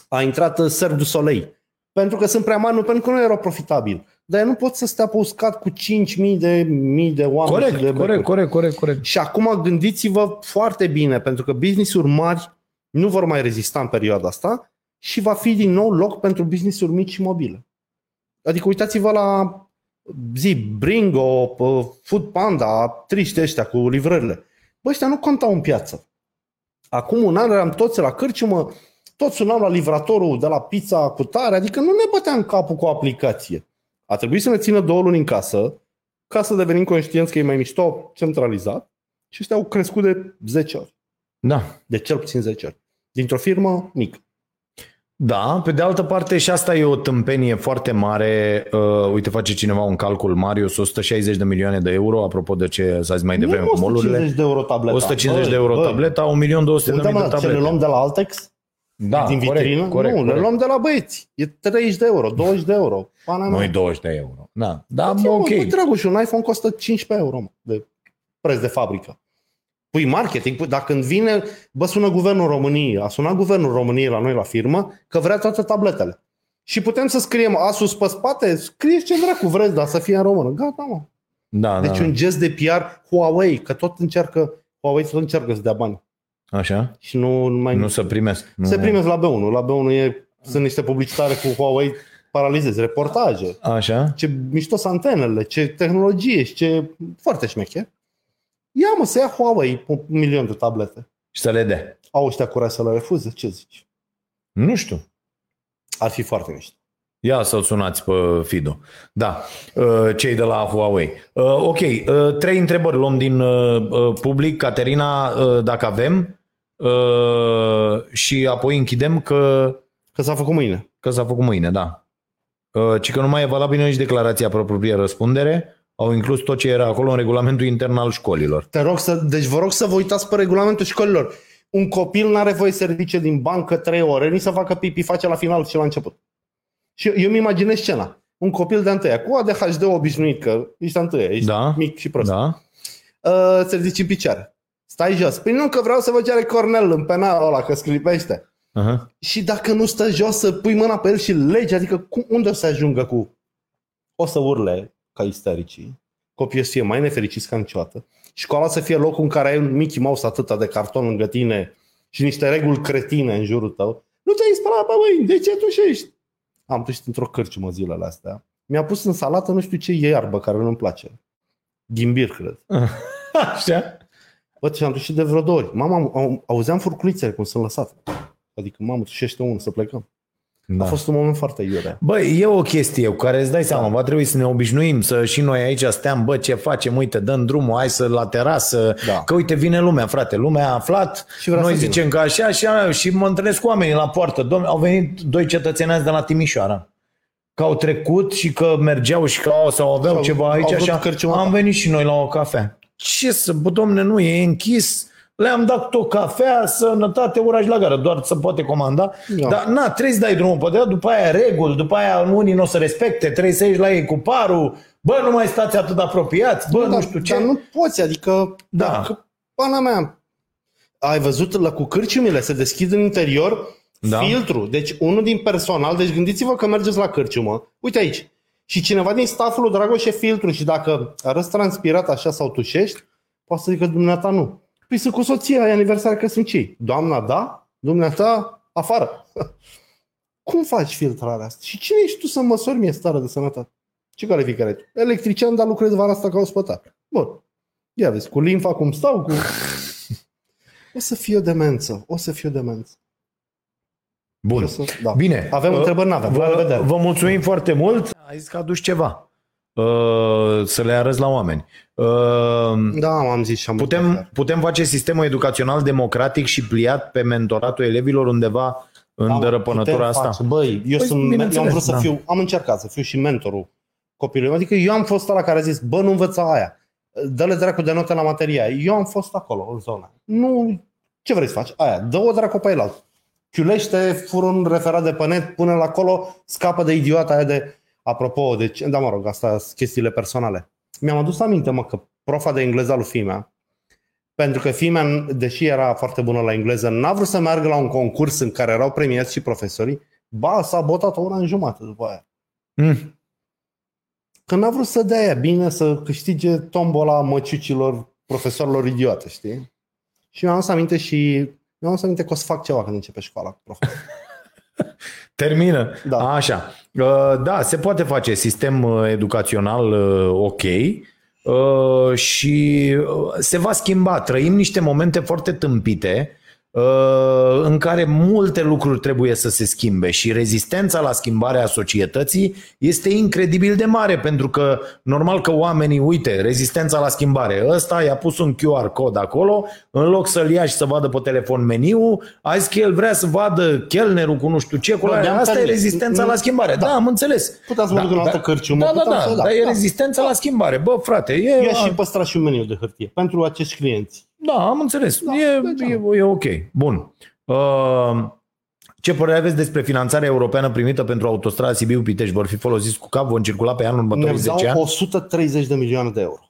A intrat uh, Cercle du Soleil. Pentru că sunt prea mari, nu pentru că nu erau profitabil. Dar ei nu pot să stea pe uscat cu 5.000 de mii de oameni. și de Corect, corect, becuri. corect, corect, corect. Și acum gândiți-vă foarte bine, pentru că business-uri mari nu vor mai rezista în perioada asta și va fi din nou loc pentru business-uri mici și mobile. Adică uitați-vă la zi, Bringo, p- Food Panda, triști ăștia cu livrările. Bă, ăștia nu contau în piață. Acum un an eram toți la cârciumă, toți sunam la livratorul de la pizza cu tare, adică nu ne băteam capul cu o aplicație. A trebuit să ne țină două luni în casă, ca să devenim conștienți că e mai mișto centralizat și ăștia au crescut de 10 ori, Da. de cel puțin 10 ori. Dintr-o firmă mică. Da, pe de altă parte și asta e o tâmpenie foarte mare. Uh, uite, face cineva un calcul, Marius, 160 de milioane de euro, apropo de ce s-a zis mai devreme nu cu molurile. 150 de euro tableta. 150 de euro Băi, tableta, 1.200.000 de Uite, mă, ce ne tablete. luăm de la Altex? Da, din corect, vitrină? corect, nu, corect. le luăm de la băieți. E 30 de euro, 20 de euro. Pana mea. Noi 20 de euro. Da, da, Ce, mă, ok. Bă, Dragoș, un iPhone costă 15 euro mă, de preț de fabrică. Pui marketing, pui, dacă când vine, bă, sună guvernul României, a sunat guvernul României la noi la firmă, că vrea toate tabletele. Și putem să scriem Asus pe spate, scrieți ce dracu vreți, dar să fie în română. Gata, mă. Da, Deci da. un gest de PR Huawei, că tot încearcă, Huawei tot încearcă să dea bani. Așa? Și nu mai... Nu să primesc. Nu. Se primesc la B1. La B1 e, sunt niște publicitare cu Huawei paralizezi, reportaje. Așa? Ce mișto sunt antenele, ce tehnologie și ce... Foarte șmecher. Ia mă, să ia Huawei un milion de tablete. Și să le dea. Au ăștia curaj să le refuze? Ce zici? Nu știu. Ar fi foarte mișto. Ia să-l sunați pe Fido. Da, uh, cei de la Huawei. Uh, Ok, uh, trei întrebări luăm din uh, uh, public. Caterina, uh, dacă avem, uh, și apoi închidem că, Că s-a făcut mâine. că s-a făcut mâine, da. Uh, Ci că nu mai e valabilă nici declarația pe proprie răspundere. Au inclus tot ce era acolo în regulamentul intern al școlilor. Te rog să, deci vă rog să vă uitați pe regulamentul școlilor. Un copil nu are voie să ridice din bancă trei ore, nici să facă pipi, face la final și la început. Și eu, eu îmi imaginez scena. Un copil de întâia, cu ADHD obișnuit, că ești întâia, ești Da. mic și prost. Da? Uh, se ridici în picioare. Stai jos. Păi nu, că vreau să vă ceare Cornel în penalul ăla, că sclipește. Uh-huh. Și dacă nu stă jos, să pui mâna pe el și legi, adică cum, unde o să ajungă cu... O să urle ca istericii, copiii să fie mai nefericiți ca niciodată, școala să fie locul în care ai un Mickey Mouse atâta de carton lângă tine și niște reguli cretine în jurul tău. Nu te-ai spălat pe mâini, de ce tușești? Am tușit într-o cărciumă zilele astea. Mi-a pus în salată nu știu ce iarbă care nu-mi place. Ghimbir, cred. [LAUGHS] Așa? Bă, și am tușit de vreo două ori. Mama, au, auzeam furculițele cum sunt lăsate. Adică, mamă, tușește unul să plecăm. Da. Da. A fost un moment foarte iurea. Băi, e o chestie cu care îți dai seama, Da. va trebui să ne obișnuim, să și noi aici steam, bă, ce facem, uite, dăm drumul, hai să la terasă, Da. că uite, vine lumea, frate, lumea a aflat, Și vrea noi să vină. zicem că așa și, și mă întâlnesc cu oamenii la poartă, domn, au venit doi cetățeneați de la Timișoara, că au trecut și că mergeau și că au, sau aveau Sau ceva au aici vrut așa, cărciuma am ta. venit și noi la o cafea. Ce să, bă, domne, nu, e închis, le-am dat o cafea, sănătate, oraș la gară, doar să poate comanda. Da. Dar na, trebuie să dai drumul pe ea, după aia reguli, după aia unii nu o să respecte, trebuie să ieși la ei cu parul, bă, nu mai stați atât de apropiați, bă, nu știu ce. Dar nu poți, adică, Da. dacă, pana mea, ai văzut la cu cârciumile, se deschid în interior Da. filtru. Deci unul din personal, deci gândiți-vă că mergeți la cârciumă, uite aici, și cineva din stafful lui Dragoș e filtru și dacă arăți transpirat așa sau tușești, poate să zică dumneata nu. Păi sunt cu soția, e aniversarea căsnicii. Doamna, da? Dumneata, afară. [LAUGHS] Cum faci filtrarea asta? Și cine ești tu să măsori mie starea de sănătate? Ce calificare ai tu? Electrician, dar lucrez vara asta ca ospătar. Bun. Ia vezi, cu limfa cum stau, cu... [LAUGHS] O să fie o demență. O să fie o demență. Bun. O să... Da. Bine. Avem Uh, întrebări, n-avem. La Vă, revedere. vă mulțumim foarte mult. Ai zis că aduci ceva. Uh, să le arăți la oameni. Uh, Da, am zis și am putem, putem face sistemul educațional democratic și pliat pe mentoratul elevilor undeva în Da, dărăpănătura putem asta? Face. Băi, eu, Păi, sunt, eu am bineînțeles, vrut să da. fiu, am încercat să fiu și mentorul copilului. Adică eu am fost ăla care a zis, bă, nu învăța aia. Dă-le dracu de note la materia. Eu am fost acolo, în zona. Nu, ce vrei să faci? Aia, dă-o dracu pe el alt. Chiulește, fură un referat de pe net, pune-l acolo, scapă de idiota aia de... Apropo, deci, da, mă rog, asta sunt chestiile personale. Mi-am adus aminte, mă, că profa de engleză lui Fimea, pentru că Fimea, deși era foarte bună la engleză, n-a vrut să meargă la un concurs în care erau premiați și profesorii, ba, s-a botat o oră în jumătate după aia. Mm. Că n-a vrut să dea aia bine să câștige tombola măciucilor profesorilor idiote, știi? Și mi-am adus aminte și mi-am adus aminte că o să fac ceva când începe școala cu profesor. [LAUGHS] [LAUGHS] Termină. Da. Așa. Uh, Da, se poate face sistem uh, educațional uh, ok uh, și uh, se va schimba. Trăim niște momente foarte tâmpite uh, în care multe lucruri trebuie să se schimbe și rezistența la schimbarea societății este incredibil de mare pentru că normal că oamenii, uite, rezistența la schimbare, ăsta i-a pus un QR cod acolo, în loc să-l ia și să vadă pe telefon meniu, a zis că el vrea să vadă chelnerul cu nu știu ce, cu Da, la... ne-am asta e permis. rezistența la schimbare. Da, am înțeles. Puteam să mă duc în altă cărciumă, Da, da, puteam da, să- da, dar e da. rezistența la schimbare. Bă, frate, e... Eu și păstra și un meniu de hârtie pentru acești clienți. Da, am înțeles. Da, e, deci, e, e ok. Bun. Uh, ce părere aveți despre finanțarea europeană primită pentru autostrada Sibiu-Pitești? Vor fi folosiți cu cap, vor circula pe anul Ne următorii 10 dau ani? 130 de milioane de euro.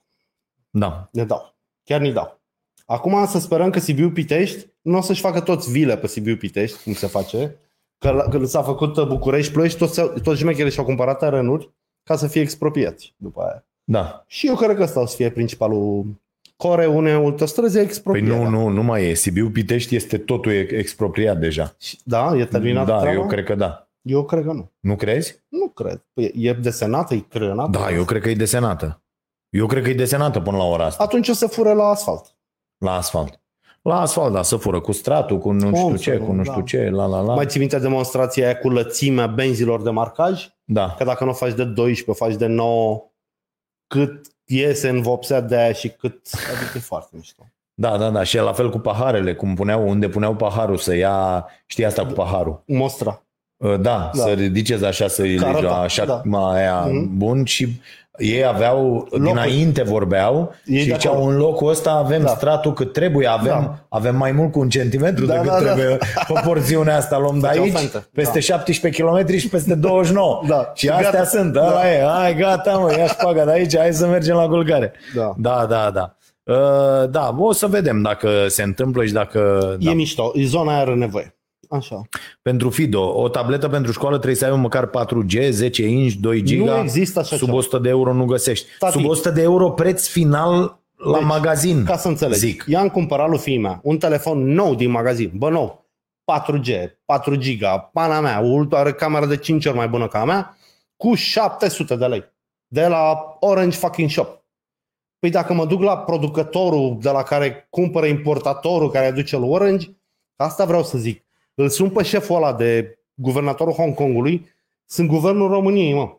Da. Ne dau. Chiar ne dau. Acum să sperăm că Sibiu Pitești nu o să-și facă toți vile pe Sibiu Pitești, cum se face, că, la- că s-a făcut București Ploiești, toți, toți șmecherii și-au cumpărat terenuri ca să fie expropiați după aia. Da. Și eu cred că ăsta o să fie principalul core unei autostrăzi Păi expropiate. nu, nu, nu mai e. Sibiu-Pitești este totul e- expropriat deja. Și- Da, e terminat Da, treaba? eu cred că da. eu cred că nu. Nu crezi? Nu cred. Păi e desenată, e creionată? Da, eu cred că e desenată. Eu cred că e desenată până la ora asta, Atunci o să fure la asfalt. la asfalt. La asfalt, da, să fură cu stratul, cu nu Cum știu să ce, nu, cu nu da. știu ce, la la la. Mai ții minte demonstrația aia cu lățimea benzilor de marcaj? Da. Că dacă nu o faci de 12, o faci de 9, cât iese în vopsea de aia și cât... Adică e foarte mișto. Da, da, da. Și la fel cu paharele, cum puneau, unde puneau paharul să ia, știi asta cu paharul. Mostra. Uh, Da, Da. să ridiceți așa, să îi Ca legi arăta, așa da. da. aia Mhm. bun și ei aveau, Locul. dinainte vorbeau Ei și de ziceau acolo. în locul ăsta avem Da. stratul cât trebuie, avem, Da. avem mai mult cu un centimetru Da, decât da, da. trebuie [LAUGHS] pe porțiunea asta luăm de Făceau aici, fentă. peste Da. 17 km și peste 29. [LAUGHS] Da. Și Și astea gata. sunt, Da. ăla e, hai gata mă, ia șpaga de aici, hai să mergem la culcare. Da. Da, da, da. Uh, da, o să vedem dacă se întâmplă și dacă... E Da. mișto. Zona aia are nevoie. Așa. Pentru Fido, o tabletă pentru școală trebuie să aibă măcar 4G, 10 inch, 2 giga. Nu există așa Sub ceva. 100 de euro nu găsești. Tati. Sub 100 de euro preț final la Deci, magazin. Ca să înțelegi. Zic. I-am cumpărat lui fiii mea un telefon nou din magazin. Bă, nou. 4G, 4 giga, pana mea, ultra are camera de 5 ori mai bună ca a mea, cu 700 de lei. De la Orange fucking Shop. Păi dacă mă duc la producătorul de la care cumpără importatorul care aduce lui Orange, asta vreau să zic. Îl sun pe șeful ăla de guvernatorul Hong Kongului, sunt guvernul României, mă.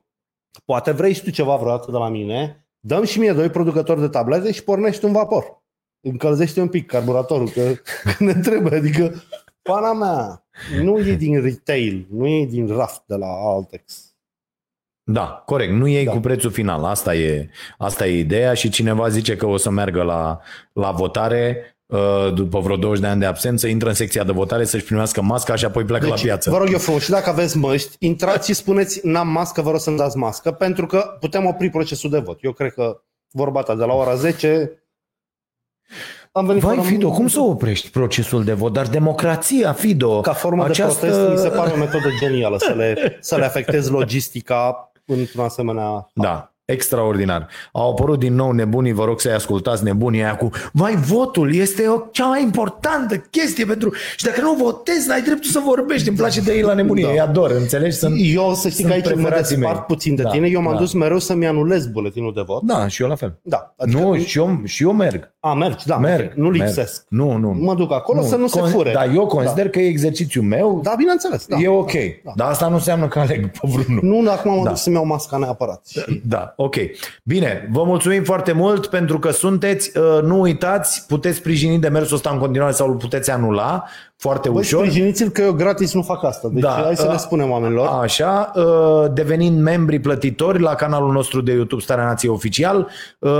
Poate vrei și tu ceva vreodată de la mine, dăm și mie doi producători de tablete și pornești un vapor. Încălzește un pic carburatorul, că, [LAUGHS] că ne trebuie. Adică, pana mea, nu e din retail, nu e din raft de la Altex. Da, corect. Nu iei Da. cu prețul final. Asta e, asta e ideea și cineva zice că o să meargă la, la votare. Uh, după vreo 20 de ani de absență, intră în secția de votare să-și primească masca și apoi pleacă la piață. Deci, Vă rog eu frumos, și dacă aveți măști, intrați și spuneți n-am mască, vă rog să-mi dați mască, pentru că putem opri procesul de vot. Eu cred că vorba ta de la ora 10 am venit Vai, fără- Fido, cum să oprești procesul de vot? Dar democrația, Fido, Ca formă această... de protest, mi se pare o metodă genială să le, să le afectezi logistica într-un asemenea... Da, extraordinar. Au apărut din nou nebunii, vă rog să-i ascultați nebunii aia cu Vai, votul este o cea mai importantă chestie pentru... Și dacă nu votezi, n-ai dreptul să vorbești. Îmi place de ei la nebunie, Da. îi ador, înțelegi? Sunt... Eu să știi sunt că aici mă preferații despart mei. puțin de Da, tine. Eu m-am da. dus mereu să-mi anulez buletinul de vot. Da, și eu la fel. Da. Nu, și eu, și eu merg. A, mergi, da. Merg. Nu merg. lipsesc. Nu, nu. Mă duc acolo să nu se Con- fure. Da, eu consider că e exercițiul meu, Da, bineînțeles. Da. e ok. Da. Dar asta nu înseamnă că aleg pe vreunul. Nu, acum mă Da. duc să-mi iau masca neapărat. Și... Da, ok. Bine, vă mulțumim foarte mult pentru că sunteți. Uh, Nu uitați, puteți sprijini demersul ăsta în continuare sau îl puteți anula foarte Băi, ușor. sprijiniți-l că eu gratis nu fac asta. Deci Da. hai să le A- spunem oamenilor. Așa, uh, devenind membri plătitori la canalul nostru de YouTube Starea Nației Oficial uh,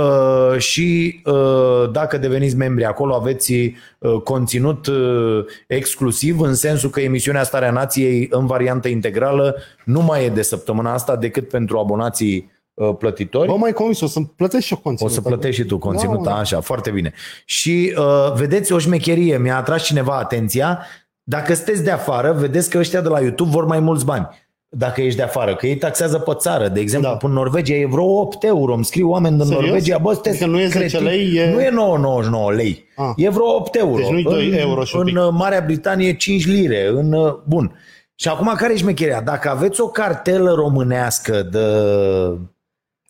și uh, dacă deveniți membri acolo aveți uh, conținut uh, exclusiv în sensul că emisiunea Starea Nației în variantă integrală nu mai e de săptămâna asta decât pentru abonații uh, plătitori. Bă, mai convins, o să-mi plătești și eu O conținut. să plătești și tu conținut, Da, da, așa, foarte bine. Și uh, vedeți o șmecherie, mi-a atras cineva atenția, dacă sunteți de afară, vedeți că ăștia de la YouTube vor mai mulți bani. Dacă ești de afară, că ei taxează pe țară. De exemplu, Da. da. în Norvegia e vreo 8 euro. Îmi scriu oameni din Serios? Norvegia, bă, sunteți Adică nu e 10 cretini. lei, e- Nu e 9,99 lei. Ah. E vreo 8 euro. Deci nu-i doi în, euro și un În pic. uh, Marea Britanie 5 lire. În, uh, bun. Și acum care e șmecheria? Dacă aveți o cartelă românească de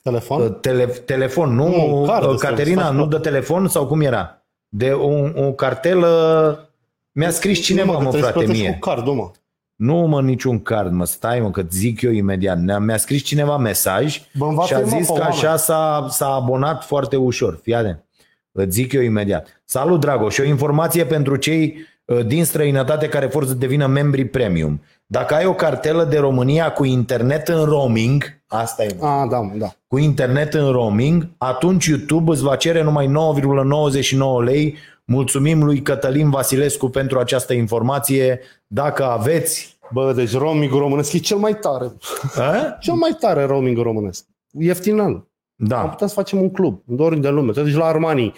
Telefon? Uh, Tele, telefon, nu? Nu, un card Uh, ăsta, Caterina, faci nu pe- de telefon sau cum era? De o, o cartelă... Mi-a scris cineva, Nu, mă, că trebuie să frate, plătești mie. cu cardul, mă. Nu, mă, niciun card, mă, stai, mă, că zic eu imediat. Ne- Mi-a scris cineva mesaj Bă, învață-i, și a mă, zis pe că așa oameni. s-a, s-a abonat foarte ușor. Fii atent. Îți zic eu imediat. Salut, Dragoș, și o informație pentru cei uh, din străinătate care vor să devină membri premium. Dacă ai o cartelă de România cu internet în roaming, asta e, mă, A, da, mă, da. cu internet în roaming, atunci YouTube îți va cere numai 9,99 lei. Mulțumim lui Cătălin Vasilescu pentru această informație. Dacă aveți... Bă, deci roaming românesc e cel mai tare. A? Cel mai tare roaming românesc. Ieftin al. Am Da, putea să facem un club, în oriunde în lume. Te duci la Armani.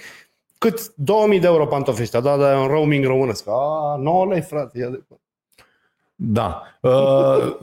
Cât? 2000 de euro pantofi ăștia, da, da, un roaming românesc. A, 9 lei, frate. ia de- da. Uh,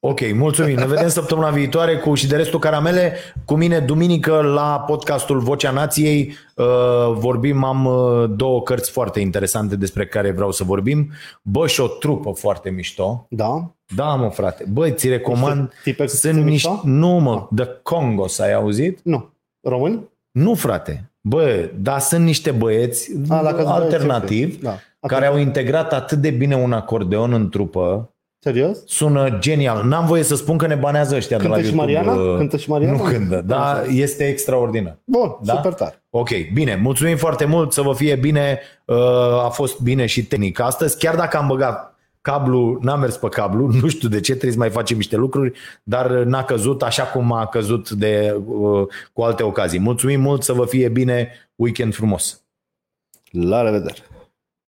ok, mulțumim. Ne vedem săptămâna viitoare cu și de restul caramele. Cu mine duminică la podcastul Vocea Nației uh, vorbim, am uh, două cărți foarte interesante despre care vreau să vorbim. Bă, și o trupă foarte mișto. Da? Da, mă, frate. Băi, ți recomand. Niște tipe cu Sunt țâțe niște... mișto? Nu, mă, The Congos, ai auzit? Nu. Români? Nu, frate. Bă, dar sunt niște băieți A, dacă îți alternativ Da. Care au integrat atât de bine un acordeon în trupă. Serios? Sună genial. N-am voie să spun că ne banează ăștia Cântă de la și YouTube. Mariana? uh, Cântă și Mariana? Nu cântă, dar este extraordinar. Bun, Da? super tare. Ok, bine, mulțumim foarte mult, să vă fie bine, Uh, a fost bine și tehnic astăzi, chiar dacă am băgat cablu, n-a mers pe cablu, [LAUGHS] nu știu de ce, trebuie să mai facem niște lucruri, dar n-a căzut așa cum a căzut de, uh, cu alte ocazii. Mulțumim mult, să vă fie bine, weekend frumos! La revedere!